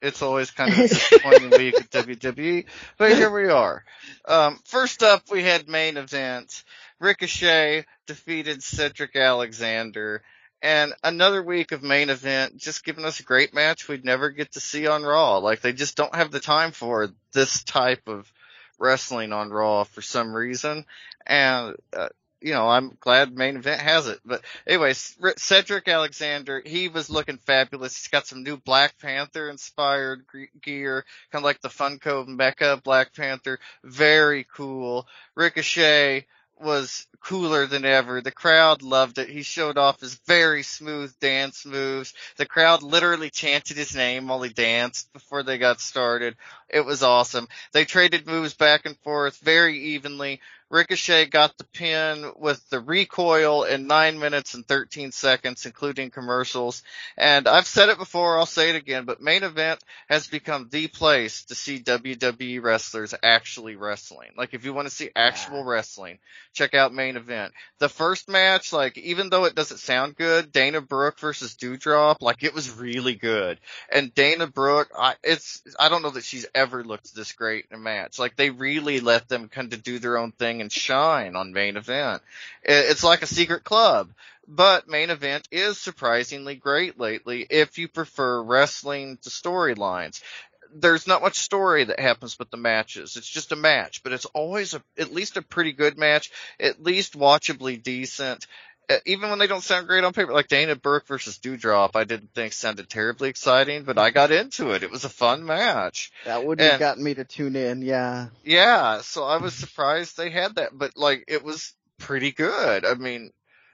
it's always kind of a disappointing week at WWE, but here we are. Um, first up, we had main event. Ricochet defeated Cedric Alexander. And another week of main event, just giving us a great match we'd never get to see on Raw. Like they just don't have the time for this type of wrestling on Raw for some reason. And, uh, you know, I'm glad main event has it. But anyways, Cedric Alexander, he was looking fabulous. He's got some new Black Panther inspired gear, kind of like the Funko Mecha Black Panther. Very cool. Ricochet was cooler than ever. The crowd loved it. He showed off his very smooth dance moves. The crowd literally chanted his name while he danced before they got started. It was awesome. They traded moves back and forth very evenly. Ricochet got the pin with the recoil in 9 minutes and 13 seconds, including commercials. And I've said it before, I'll say it again, but main event has become the place to see WWE wrestlers actually wrestling. Like if you want to see actual wrestling, check out main event. The first match, like even though it doesn't sound good, Dana Brooke versus Doudrop, like it was really good. And Dana Brooke, I, it's, I don't know that she's ever looked this great in a match. Like they really let them kind of do their own thing and shine on main event. It's like a secret club. But main event is surprisingly great lately if you prefer wrestling to storylines there's not much story that happens with the matches. It's just a match, but it's always a, at least a pretty good match, at least watchably decent. Uh, even when they don't sound great on paper, like Dana Brooke versus Doudrop, I didn't think sounded terribly exciting, but I got into it. It was a fun match. That would have gotten me to tune in, yeah. Yeah, so I was surprised they had that, but like it was pretty good. I mean,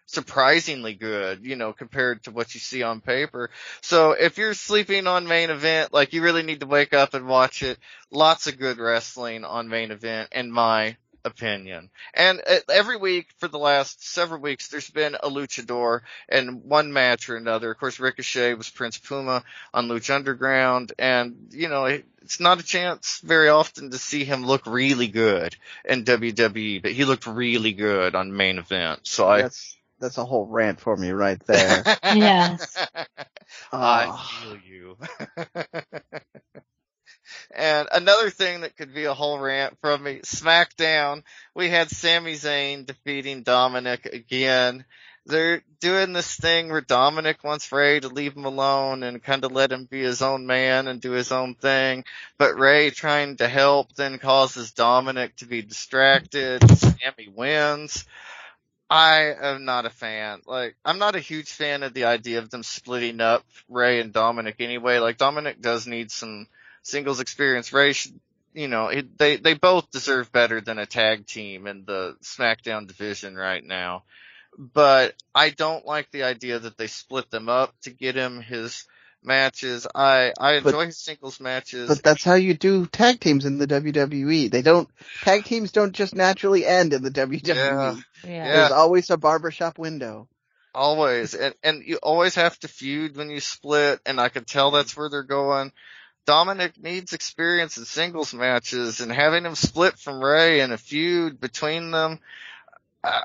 surprisingly good, you know, compared to what you see on paper. So if you're sleeping on main event, like you really need to wake up and watch it. Lots of good wrestling on main event in my opinion. And uh, every week for the last several weeks, there's been a luchador in one match or another. Of course, Ricochet was Prince Puma on Lucha Underground, and you know it's not a chance very often to see him look really good in WWE, but he looked really good on main event. So I. That's, that's a whole rant for me right there. yes. I ah. feel you. And another thing that could be a whole rant from me, SmackDown, we had Sami Zayn defeating Dominic again. They're doing this thing where Dominic wants Rey to leave him alone and kind of let him be his own man and do his own thing. But Rey trying to help then causes Dominic to be distracted. Sami wins. I am not a fan. Like, I'm not a huge fan of the idea of them splitting up Rey and Dominic anyway. Like, Dominic does need some singles experience. Rey should, you know, it, they, they both deserve better than a tag team in the SmackDown division right now. But I don't like the idea that they split them up to get him his matches. I, I enjoy but, his singles matches. But that's how you do tag teams in the WWE. They don't, tag teams don't just naturally end in the WWE. Yeah. yeah. There's always a barbershop window. Always. And, and you always have to feud when you split, and I can tell that's where they're going. Dominic needs experience in singles matches and having him split from Rey in a feud between them,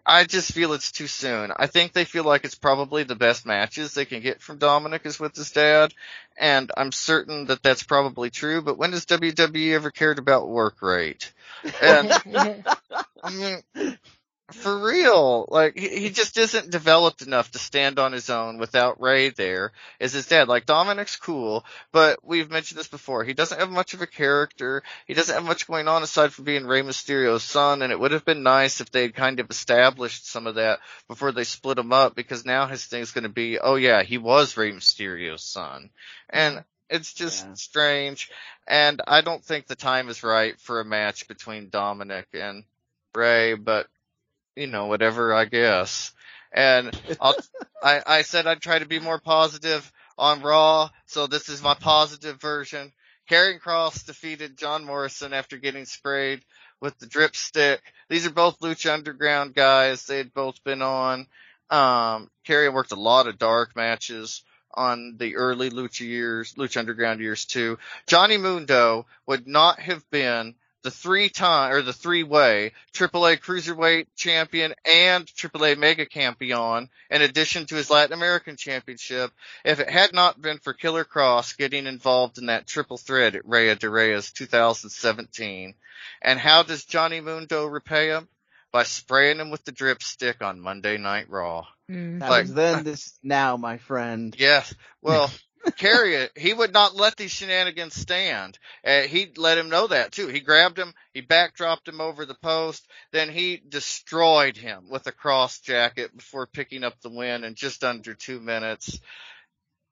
I just feel it's too soon. I think they feel like it's probably the best matches they can get from Dominic is with his dad, and I'm certain that that's probably true, but when has WWE ever cared about work rate? And, I mean, for real. Like he, he just isn't developed enough to stand on his own without Rey there as his dad. Like Dominic's cool, but we've mentioned this before. He doesn't have much of a character. He doesn't have much going on aside from being Rey Mysterio's son. And it would have been nice if they'd kind of established some of that before they split him up, because now his thing's going to be, oh yeah, he was Rey Mysterio's son, and it's just yeah. strange. And I don't think the time is right for a match between Dominic and Rey, but you know, whatever, I guess. And I'll, I, I said I'd try to be more positive on Raw, so this is my positive version. Karrion Kross defeated John Morrison after getting sprayed with the drip stick. These are both Lucha Underground guys. They had both been on. Um, Karrion worked a lot of dark matches on the early Lucha years, Lucha Underground years too. Johnny Mundo would not have been the three time or the three way AAA Cruiserweight champion and AAA Mega Campeon in addition to his Latin American championship if it had not been for Killer Kross getting involved in that triple threat at Rey de Reyes 2017. And how does Johnny Mundo repay him? By spraying him with the drip stick on Monday Night Raw. Mm. That Like- was then, this now, my friend. Yes. Well, Carry it. he would not let these shenanigans stand. Uh, he let him know that too. He grabbed him, he backdropped him over the post, then he destroyed him with a cross jacket before picking up the win in just under two minutes.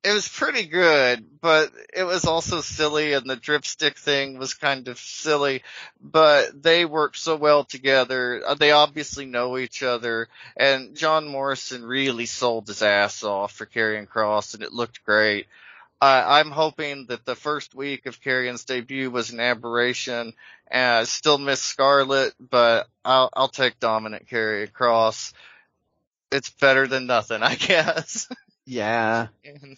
It was pretty good, but it was also silly and the dripstick thing was kind of silly, but they worked so well together. Uh, They obviously know each other and John Morrison really sold his ass off for Karrion Kross and it looked great. Uh, I'm hoping that the first week of Karrion's debut was an aberration. Uh, still miss Scarlett, but I'll, I'll take dominant Karrion Kross. It's better than nothing, I guess. Yeah. And-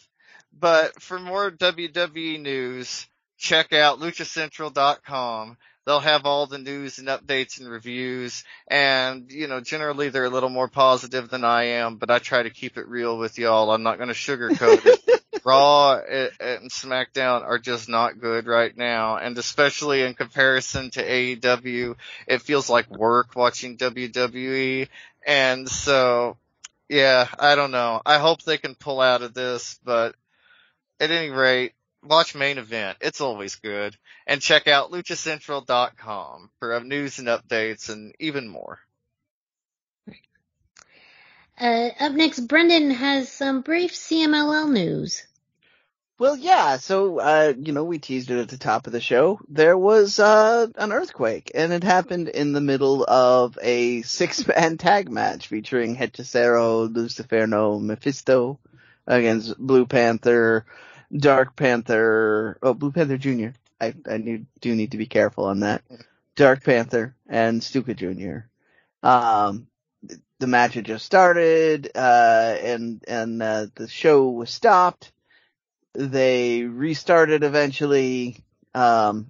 but for more WWE news, check out luchacentral.com. They'll have all the news and updates and reviews. And, you know, generally they're a little more positive than I am, but I try to keep it real with y'all. I'm not going to sugarcoat it. Raw and and SmackDown are just not good right now. And especially in comparison to AEW, it feels like work watching WWE. And so, yeah, I don't know. I hope they can pull out of this, but at any rate, watch main event. It's always good. And check out luchacentral.com for news and updates and even more. Uh, up next, Brendan has some brief CMLL news. Well, yeah. So, uh, you know, we teased it at the top of the show. There was uh, an earthquake, and it happened in the middle of a six-man tag match featuring Hechicero, Luciferno, Mephisto against Blue Panther, Dark Panther, oh, Blue Panther Jr. I, I need, do need to be careful on that. Dark Panther and Stuka Jr. Um, the match had just started, uh, and, and, uh, the show was stopped they restarted eventually um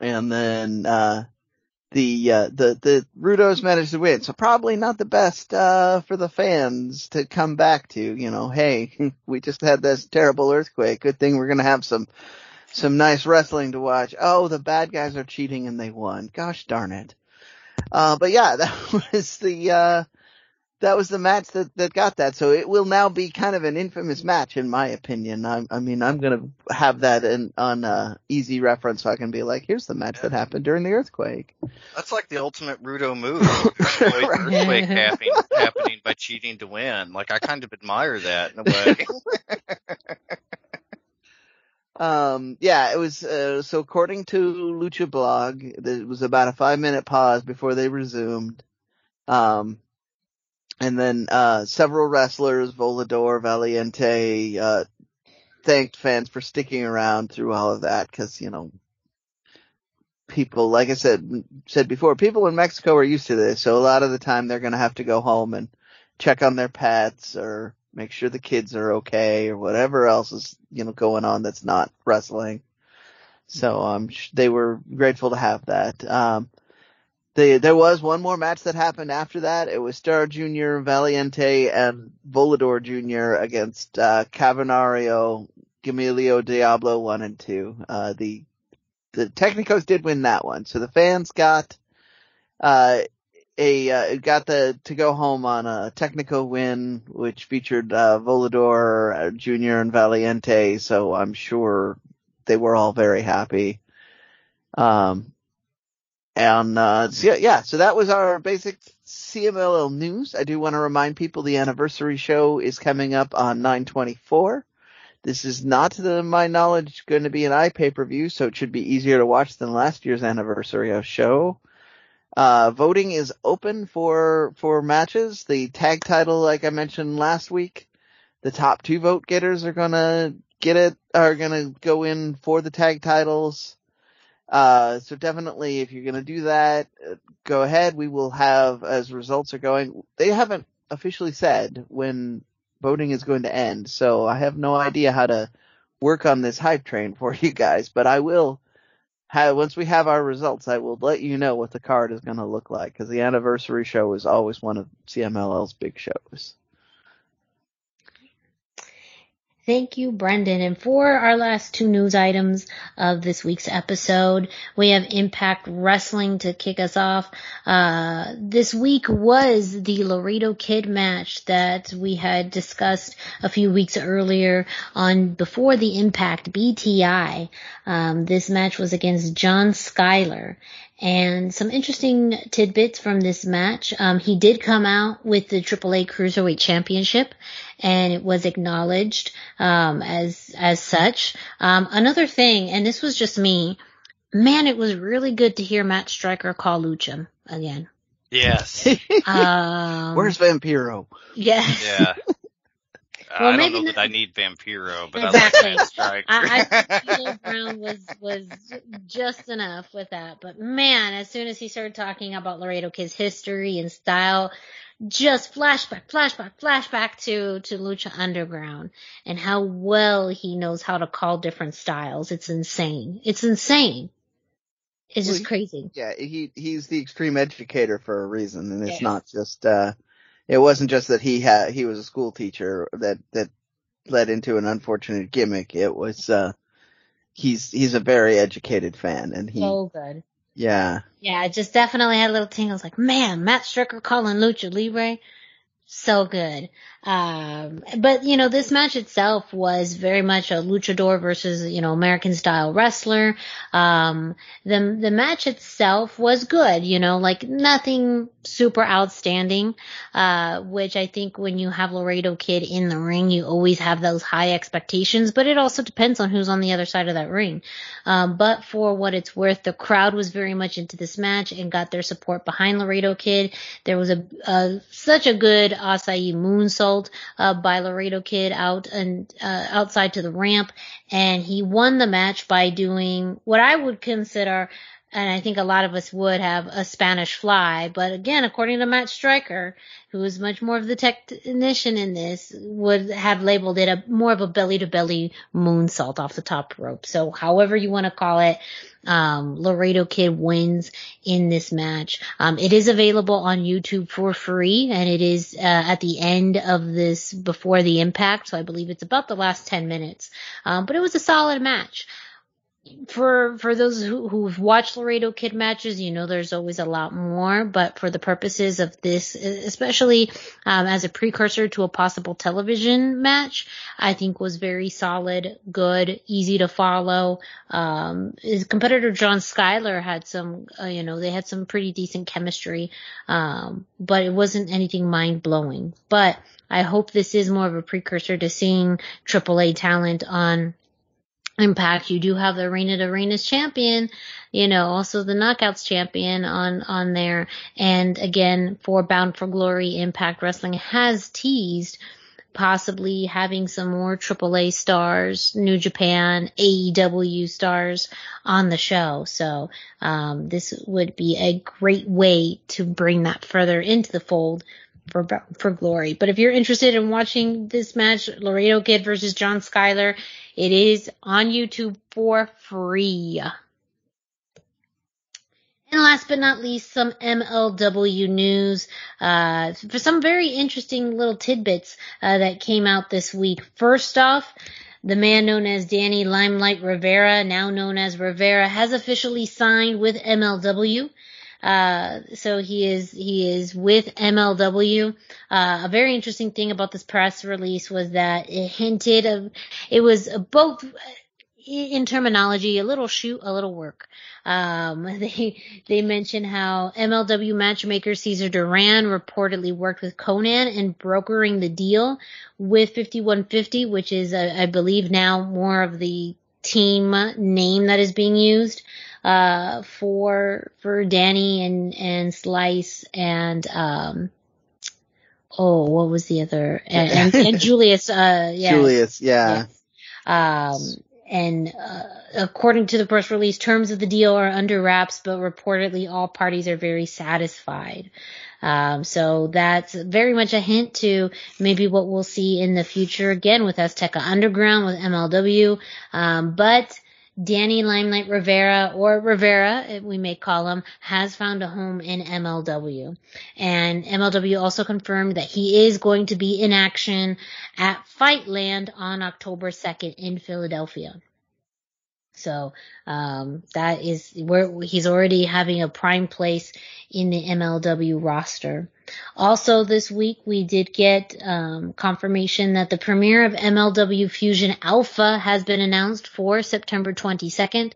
and then uh the uh the the Rudos managed to win. So probably not the best uh for the fans to come back to, you know, hey, we just had this terrible earthquake. Good thing we're to have some some nice wrestling to watch. Oh, the bad guys are cheating and they won. Gosh darn it. Uh but yeah, that was the uh that was the match that, that got that. So it will now be kind of an infamous match, in my opinion. I, I mean, I'm gonna have that in, on uh, easy reference, so I can be like, "Here's the match that happened during the earthquake." That's like the ultimate Rudo move. Avoid earthquake happening, happening by cheating to win. Like I kind of admire that in a way. Um, yeah, it was. Uh, so according to Lucha Blog, it was about a five minute pause before they resumed. Um, and then uh, several wrestlers, Volador, Valiente, uh, thanked fans for sticking around through all of that because you know people, like I said said before, people in Mexico are used to this, so a lot of the time they're gonna have to go home and check on their pets or make sure the kids are okay or whatever else is you know going on that's not wrestling. So um, they were grateful to have that. Um, they, there was one more match that happened after that. It was Star Jr., Valiente, and Volador Jr. against uh, Cavernario, Gemelo Diablo 1 and 2. Uh, the the Technicos did win that one, so the fans got uh, a uh, got the to go home on a Technico win, which featured uh, Volador uh, Jr. and Valiente. So I'm sure they were all very happy. Um, and uh, so yeah, so that was our basic CMLL news. I do want to remind people the anniversary show is coming up on 924. This is not, to my knowledge, going to be an iPay-per-view, so it should be easier to watch than last year's anniversary show. Uh, voting is open for, for matches. The tag title, like I mentioned last week, the top two vote getters are gonna get it, are gonna go in for the tag titles. Uh, so definitely if you're going to do that, uh, go ahead. We will have, as results are going, they haven't officially said when voting is going to end. So I have no idea how to work on this hype train for you guys, but I will have, once we have our results, I will let you know what the card is going to look like because the anniversary show is always one of CMLL's big shows. Thank you, Brendan. And for our last two news items of this week's episode, we have Impact Wrestling to kick us off. Uh, this week was the Laredo Kid match that we had discussed a few weeks earlier on before the Impact BTI. Um, this match was against John Skyler. And some interesting tidbits from this match. Um, he did come out with the AAA Cruiserweight Championship, and it was acknowledged um, as as such. Um, another thing, and this was just me, man, it was really good to hear Matt Striker call Lucha again. Yes. Um, Where's Vampiro? yeah. Yeah. Well, I don't maybe know not- that I need Vampiro, but Exactly. I like that striker. I, I think Brown was was just enough with that, but man, as soon as he started talking about Laredo Kid's history and style, just flashback, flashback, flashback to to Lucha Underground and how well he knows how to call different styles. It's insane. It's insane. It's Well, just he- crazy. Yeah, he he's the extreme educator for a reason, and it's Yes. not just uh, it wasn't just that he had he was a school teacher that that led into an unfortunate gimmick. It was uh, he's he's a very educated fan, and he So good. yeah Yeah, it just definitely had a little tingles like, man, Matt Striker calling Lucha Libre. So good. Um, but you know, this match itself was very much a luchador versus, you know, American style wrestler. Um, the, the match itself was good, you know, like nothing super outstanding, uh, which I think when you have Laredo Kid in the ring, you always have those high expectations, but it also depends on who's on the other side of that ring. Um, but for what it's worth, the crowd was very much into this match and got their support behind Laredo Kid. There was a, uh, such a good asai moonsault, uh, by Laredo Kid out and, uh, outside to the ramp. And he won the match by doing what I would consider and I think a lot of us would have a Spanish fly. But again, according to Matt Striker, who is much more of the technician in this, would have labeled it a more of a belly to belly moonsault off the top rope. So however you want to call it, um, Laredo Kid wins in this match. Um, it is available on YouTube for free and it is, uh, at the end of this before the impact. So I believe it's about the last 10 minutes. Um, but it was a solid match for for those who, who've watched Laredo Kid matches, you know there's always a lot more. But for the purposes of this, especially um, as a precursor to a possible television match, I think was very solid, good, easy to follow. Um, his competitor John Skyler had some, uh, you know, they had some pretty decent chemistry, um, but it wasn't anything mind blowing. But I hope this is more of a precursor to seeing AAA talent on Impact, you do have the Reina de Reinas champion, you know, also the Knockouts champion on, on there. And again, for Bound for Glory, Impact Wrestling has teased possibly having some more AAA stars, New Japan, AEW stars on the show. So, um, this would be a great way to bring that further into the fold for for glory. But if you're interested in watching this match, Laredo Kid versus John Skyler, it is on YouTube for free. And last but not least, some MLW news. Uh, for some very interesting little tidbits uh, that came out this week. First off, the man known as Danny Limelight Rivera, now known as Rivera, has officially signed with MLW. Uh, so he is, he is with MLW. Uh, a very interesting thing about this press release was that it hinted of, it was both in terminology, a little shoot, a little work. Um, they, they mention how MLW matchmaker Cesar Duran reportedly worked with Konnan in brokering the deal with 5150, which is, uh, I believe now more of the team name that is being used uh, for for Danny and and Slice and um oh what was the other? And and, and Julius uh yeah. Julius yeah. Yes. um and uh, according to the press release, terms of the deal are under wraps, but reportedly all parties are very satisfied. Um, so that's very much a hint to maybe what we'll see in the future again with Azteca Underground with MLW. Um, but Danny Limelight Rivera, or Rivera, we may call him, has found a home in MLW. And MLW also confirmed that he is going to be in action at Fightland on October 2nd in Philadelphia. So um, that is where he's already having a prime place in the MLW roster. Also this week we did get um, confirmation that the premiere of MLW Fusion Alpha has been announced for September 22nd.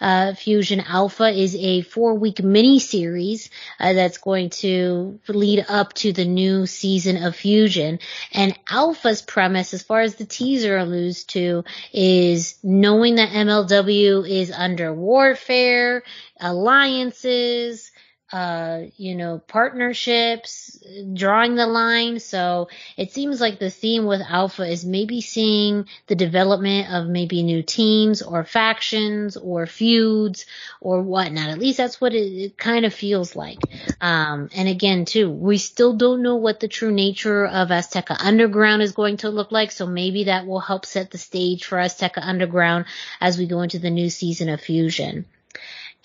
Uh, Fusion Alpha is a four week mini series uh, that's going to lead up to the new season of Fusion. And Alpha's premise, as far as the teaser alludes to, is knowing that MLW is under warfare, alliances, uh, you know, partnerships, drawing the line. So it seems like the theme with Alpha is maybe seeing the development of maybe new teams or factions or feuds or whatnot. At least that's what it, it kind of feels like. Um, and again, too, we still don't know what the true nature of Azteca Underground is going to look like. So maybe that will help set the stage for Azteca Underground as we go into the new season of Fusion.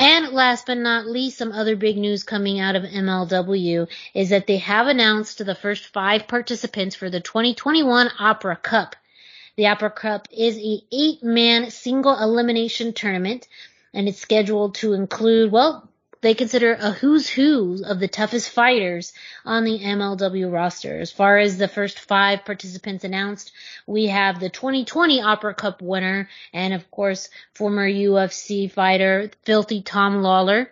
And last but not least, some other big news coming out of MLW is that they have announced the first five participants for the 2021 Opera Cup. The Opera Cup is a eight man single elimination tournament and it's scheduled to include, well, they consider a who's who of the toughest fighters on the MLW roster. As far as the first five participants announced, we have the 2020 Opera Cup winner and of course former UFC fighter Filthy Tom Lawler.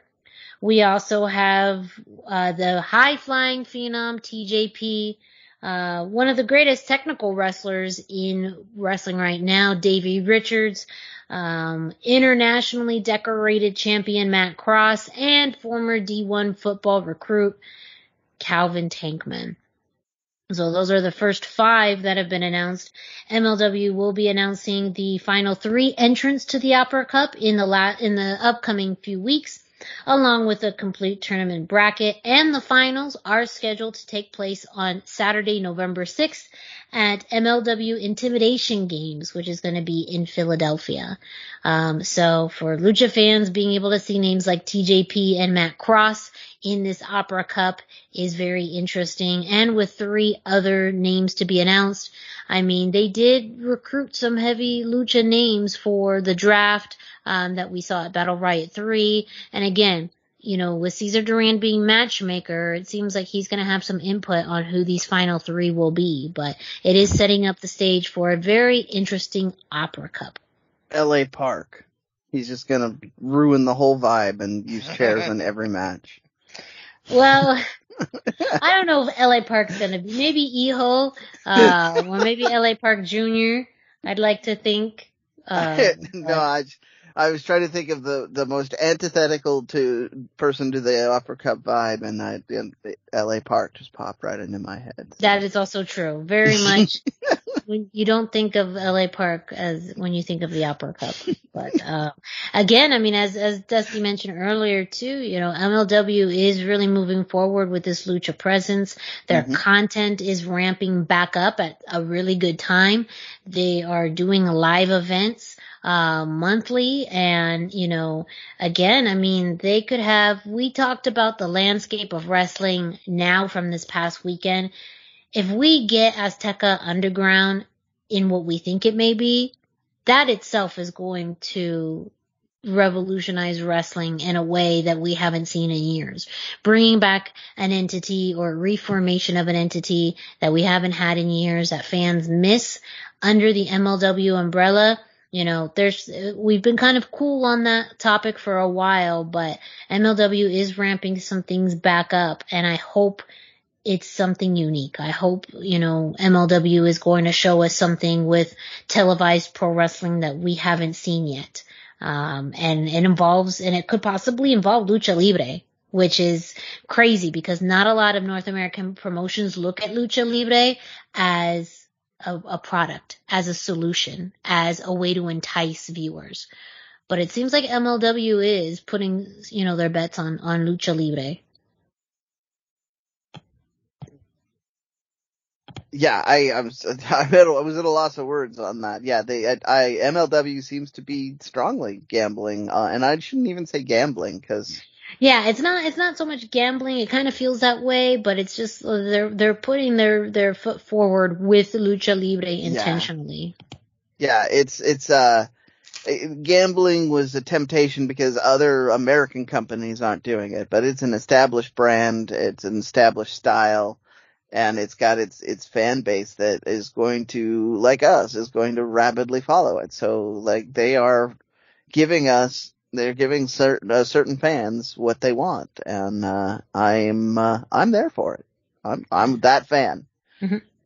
We also have uh, the high flying phenom TJP, uh, one of the greatest technical wrestlers in wrestling right now, Davey Richards, um, internationally decorated champion Matt Cross, and former D1 football recruit Calvin Tankman. So those are the first five that have been announced. MLW will be announcing the final three entrants to the Opera Cup in the la- in the upcoming few weeks along with a complete tournament bracket. And the finals are scheduled to take place on Saturday, November 6th at MLW Intimidation Games, which is going to be in Philadelphia. Um, so for Lucha fans, being able to see names like TJP and Matt Cross in this Opera Cup is very interesting. And with three other names to be announced, I mean, they did recruit some heavy Lucha names for the draft um, that we saw at Battle Riot 3. And again, you know, with Cesar Duran being matchmaker, it seems like he's going to have some input on who these final three will be. But it is setting up the stage for a very interesting opera cup. L.A. Park. He's just going to ruin the whole vibe and use chairs in every match. Well, I don't know if LA Park's gonna be maybe Eho, uh, or maybe LA Park Jr. I'd like to think. Uh, no, I, I was trying to think of the, the most antithetical to person to the Opera Cup vibe, and I, and LA Park just popped right into my head. That is also true. Very much. when you don't think of LA Park as when you think of the Opera Cup, but uh, again, I mean, as as Dusty mentioned earlier too, you know, MLW is really moving forward with this lucha presence. Their mm-hmm. content is ramping back up at a really good time. They are doing live events uh, monthly. And, you know, again, I mean, they could have, we talked about the landscape of wrestling now from this past weekend. If we get Azteca Underground in what we think it may be, that itself is going to revolutionize wrestling in a way that we haven't seen in years. Bringing back an entity or reformation of an entity that we haven't had in years that fans miss under the MLW umbrella you know, there's, we've been kind of cool on that topic for a while, but MLW is ramping some things back up and I hope it's something unique. I hope, you know, MLW is going to show us something with televised pro wrestling that we haven't seen yet. Um, and it involves, and it could possibly involve lucha libre, which is crazy because not a lot of North American promotions look at lucha libre as a, a product, as a solution, as a way to entice viewers. But it seems like MLW is putting, you know, their bets on, on Lucha Libre. Yeah, I I'm I'm at, I was at a loss of words on that. Yeah, they I, I MLW seems to be strongly gambling, uh, and I shouldn't even say gambling because Yeah, it's not it's not so much gambling. It kind of feels that way, but it's just uh, they're they're putting their their foot forward with lucha libre intentionally. yeah, it's it's uh gambling was a temptation because other American companies aren't doing it, but it's an established brand, it's an established style, and it's got its its fan base that is going to like us is going to rapidly follow it. So like they are giving us they're giving certain uh, certain fans what they want, and uh, I'm uh, I'm there for it. I'm I'm that fan. Mhm.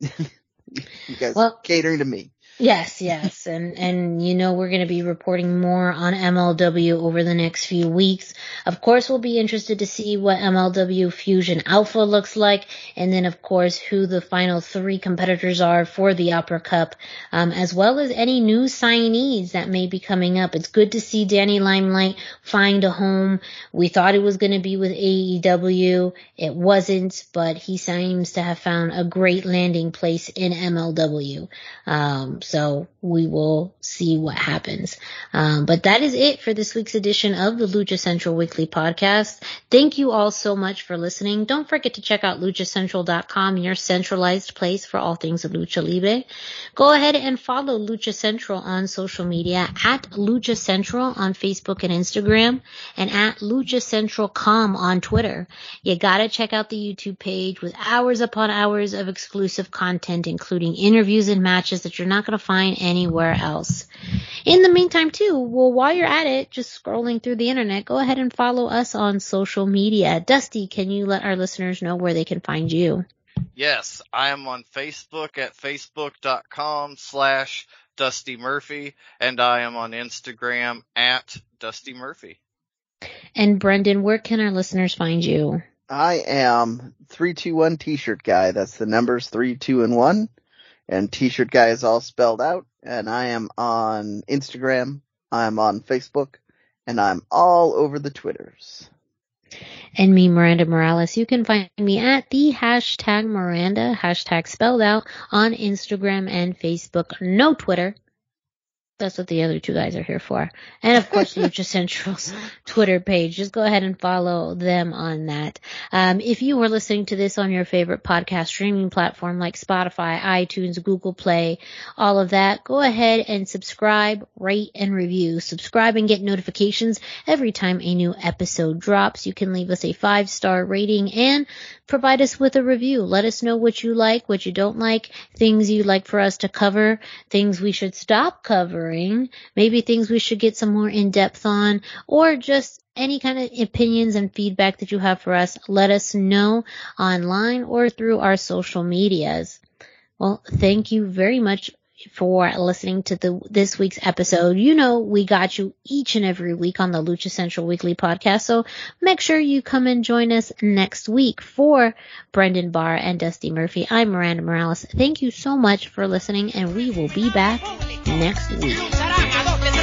you guys Well- catering to me. Yes, yes, and and you know we're going to be reporting more on MLW over the next few weeks. Of course, we'll be interested to see what MLW Fusion Alpha looks like, and then of course who the final three competitors are for the Opera Cup, um, as well as any new signees that may be coming up. It's good to see Danny Limelight find a home. We thought it was going to be with AEW, it wasn't, but he seems to have found a great landing place in MLW. Um, so we will see what happens. Um, but that is it for this week's edition of the Lucha Central Weekly Podcast. Thank you all so much for listening. Don't forget to check out luchacentral.com, your centralized place for all things Lucha Libre. Go ahead and follow Lucha Central on social media at Lucha Central on Facebook and Instagram and at Lucha Central Com on Twitter. You gotta check out the YouTube page with hours upon hours of exclusive content, including interviews and matches that you're not gonna find anywhere else. In the meantime, too, well, while you're at it, just scrolling through the internet, go ahead and follow us on social media. Dusty, can you let our listeners know where they can find you? Yes, I am on Facebook at facebook.com slash Dusty Murphy, and I am on Instagram at Dusty Murphy. And Brendan, where can our listeners find you? I am three two one t-shirt guy. That's the numbers three, two, and one. And t-shirt guy is all spelled out. And I am on Instagram. I'm on Facebook. And I'm all over the Twitters. and me, Miranda Morales. You can find me at the hashtag Miranda, hashtag spelled out, on Instagram and Facebook. No Twitter. That's what the other two guys are here for. And of course, Lucha Central's Twitter page. Just go ahead and follow them on that. Um, if you were listening to this on your favorite podcast streaming platform like Spotify, iTunes, Google Play, all of that, go ahead and subscribe, rate, and review. Subscribe and get notifications every time a new episode drops. You can leave us a five star rating and provide us with a review. Let us know what you like, what you don't like, things you'd like for us to cover, things we should stop covering, maybe things we should get some more in depth on, or just any kind of opinions and feedback that you have for us. Let us know online or through our social medias. Well, thank you very much for listening to the this week's episode. You know we got you each and every week on the Lucha Central Weekly podcast, so make sure you come and join us next week for Brendan Barr and Dusty Murphy. I'm Miranda Morales. Thank you so much for listening, and we will be back next week.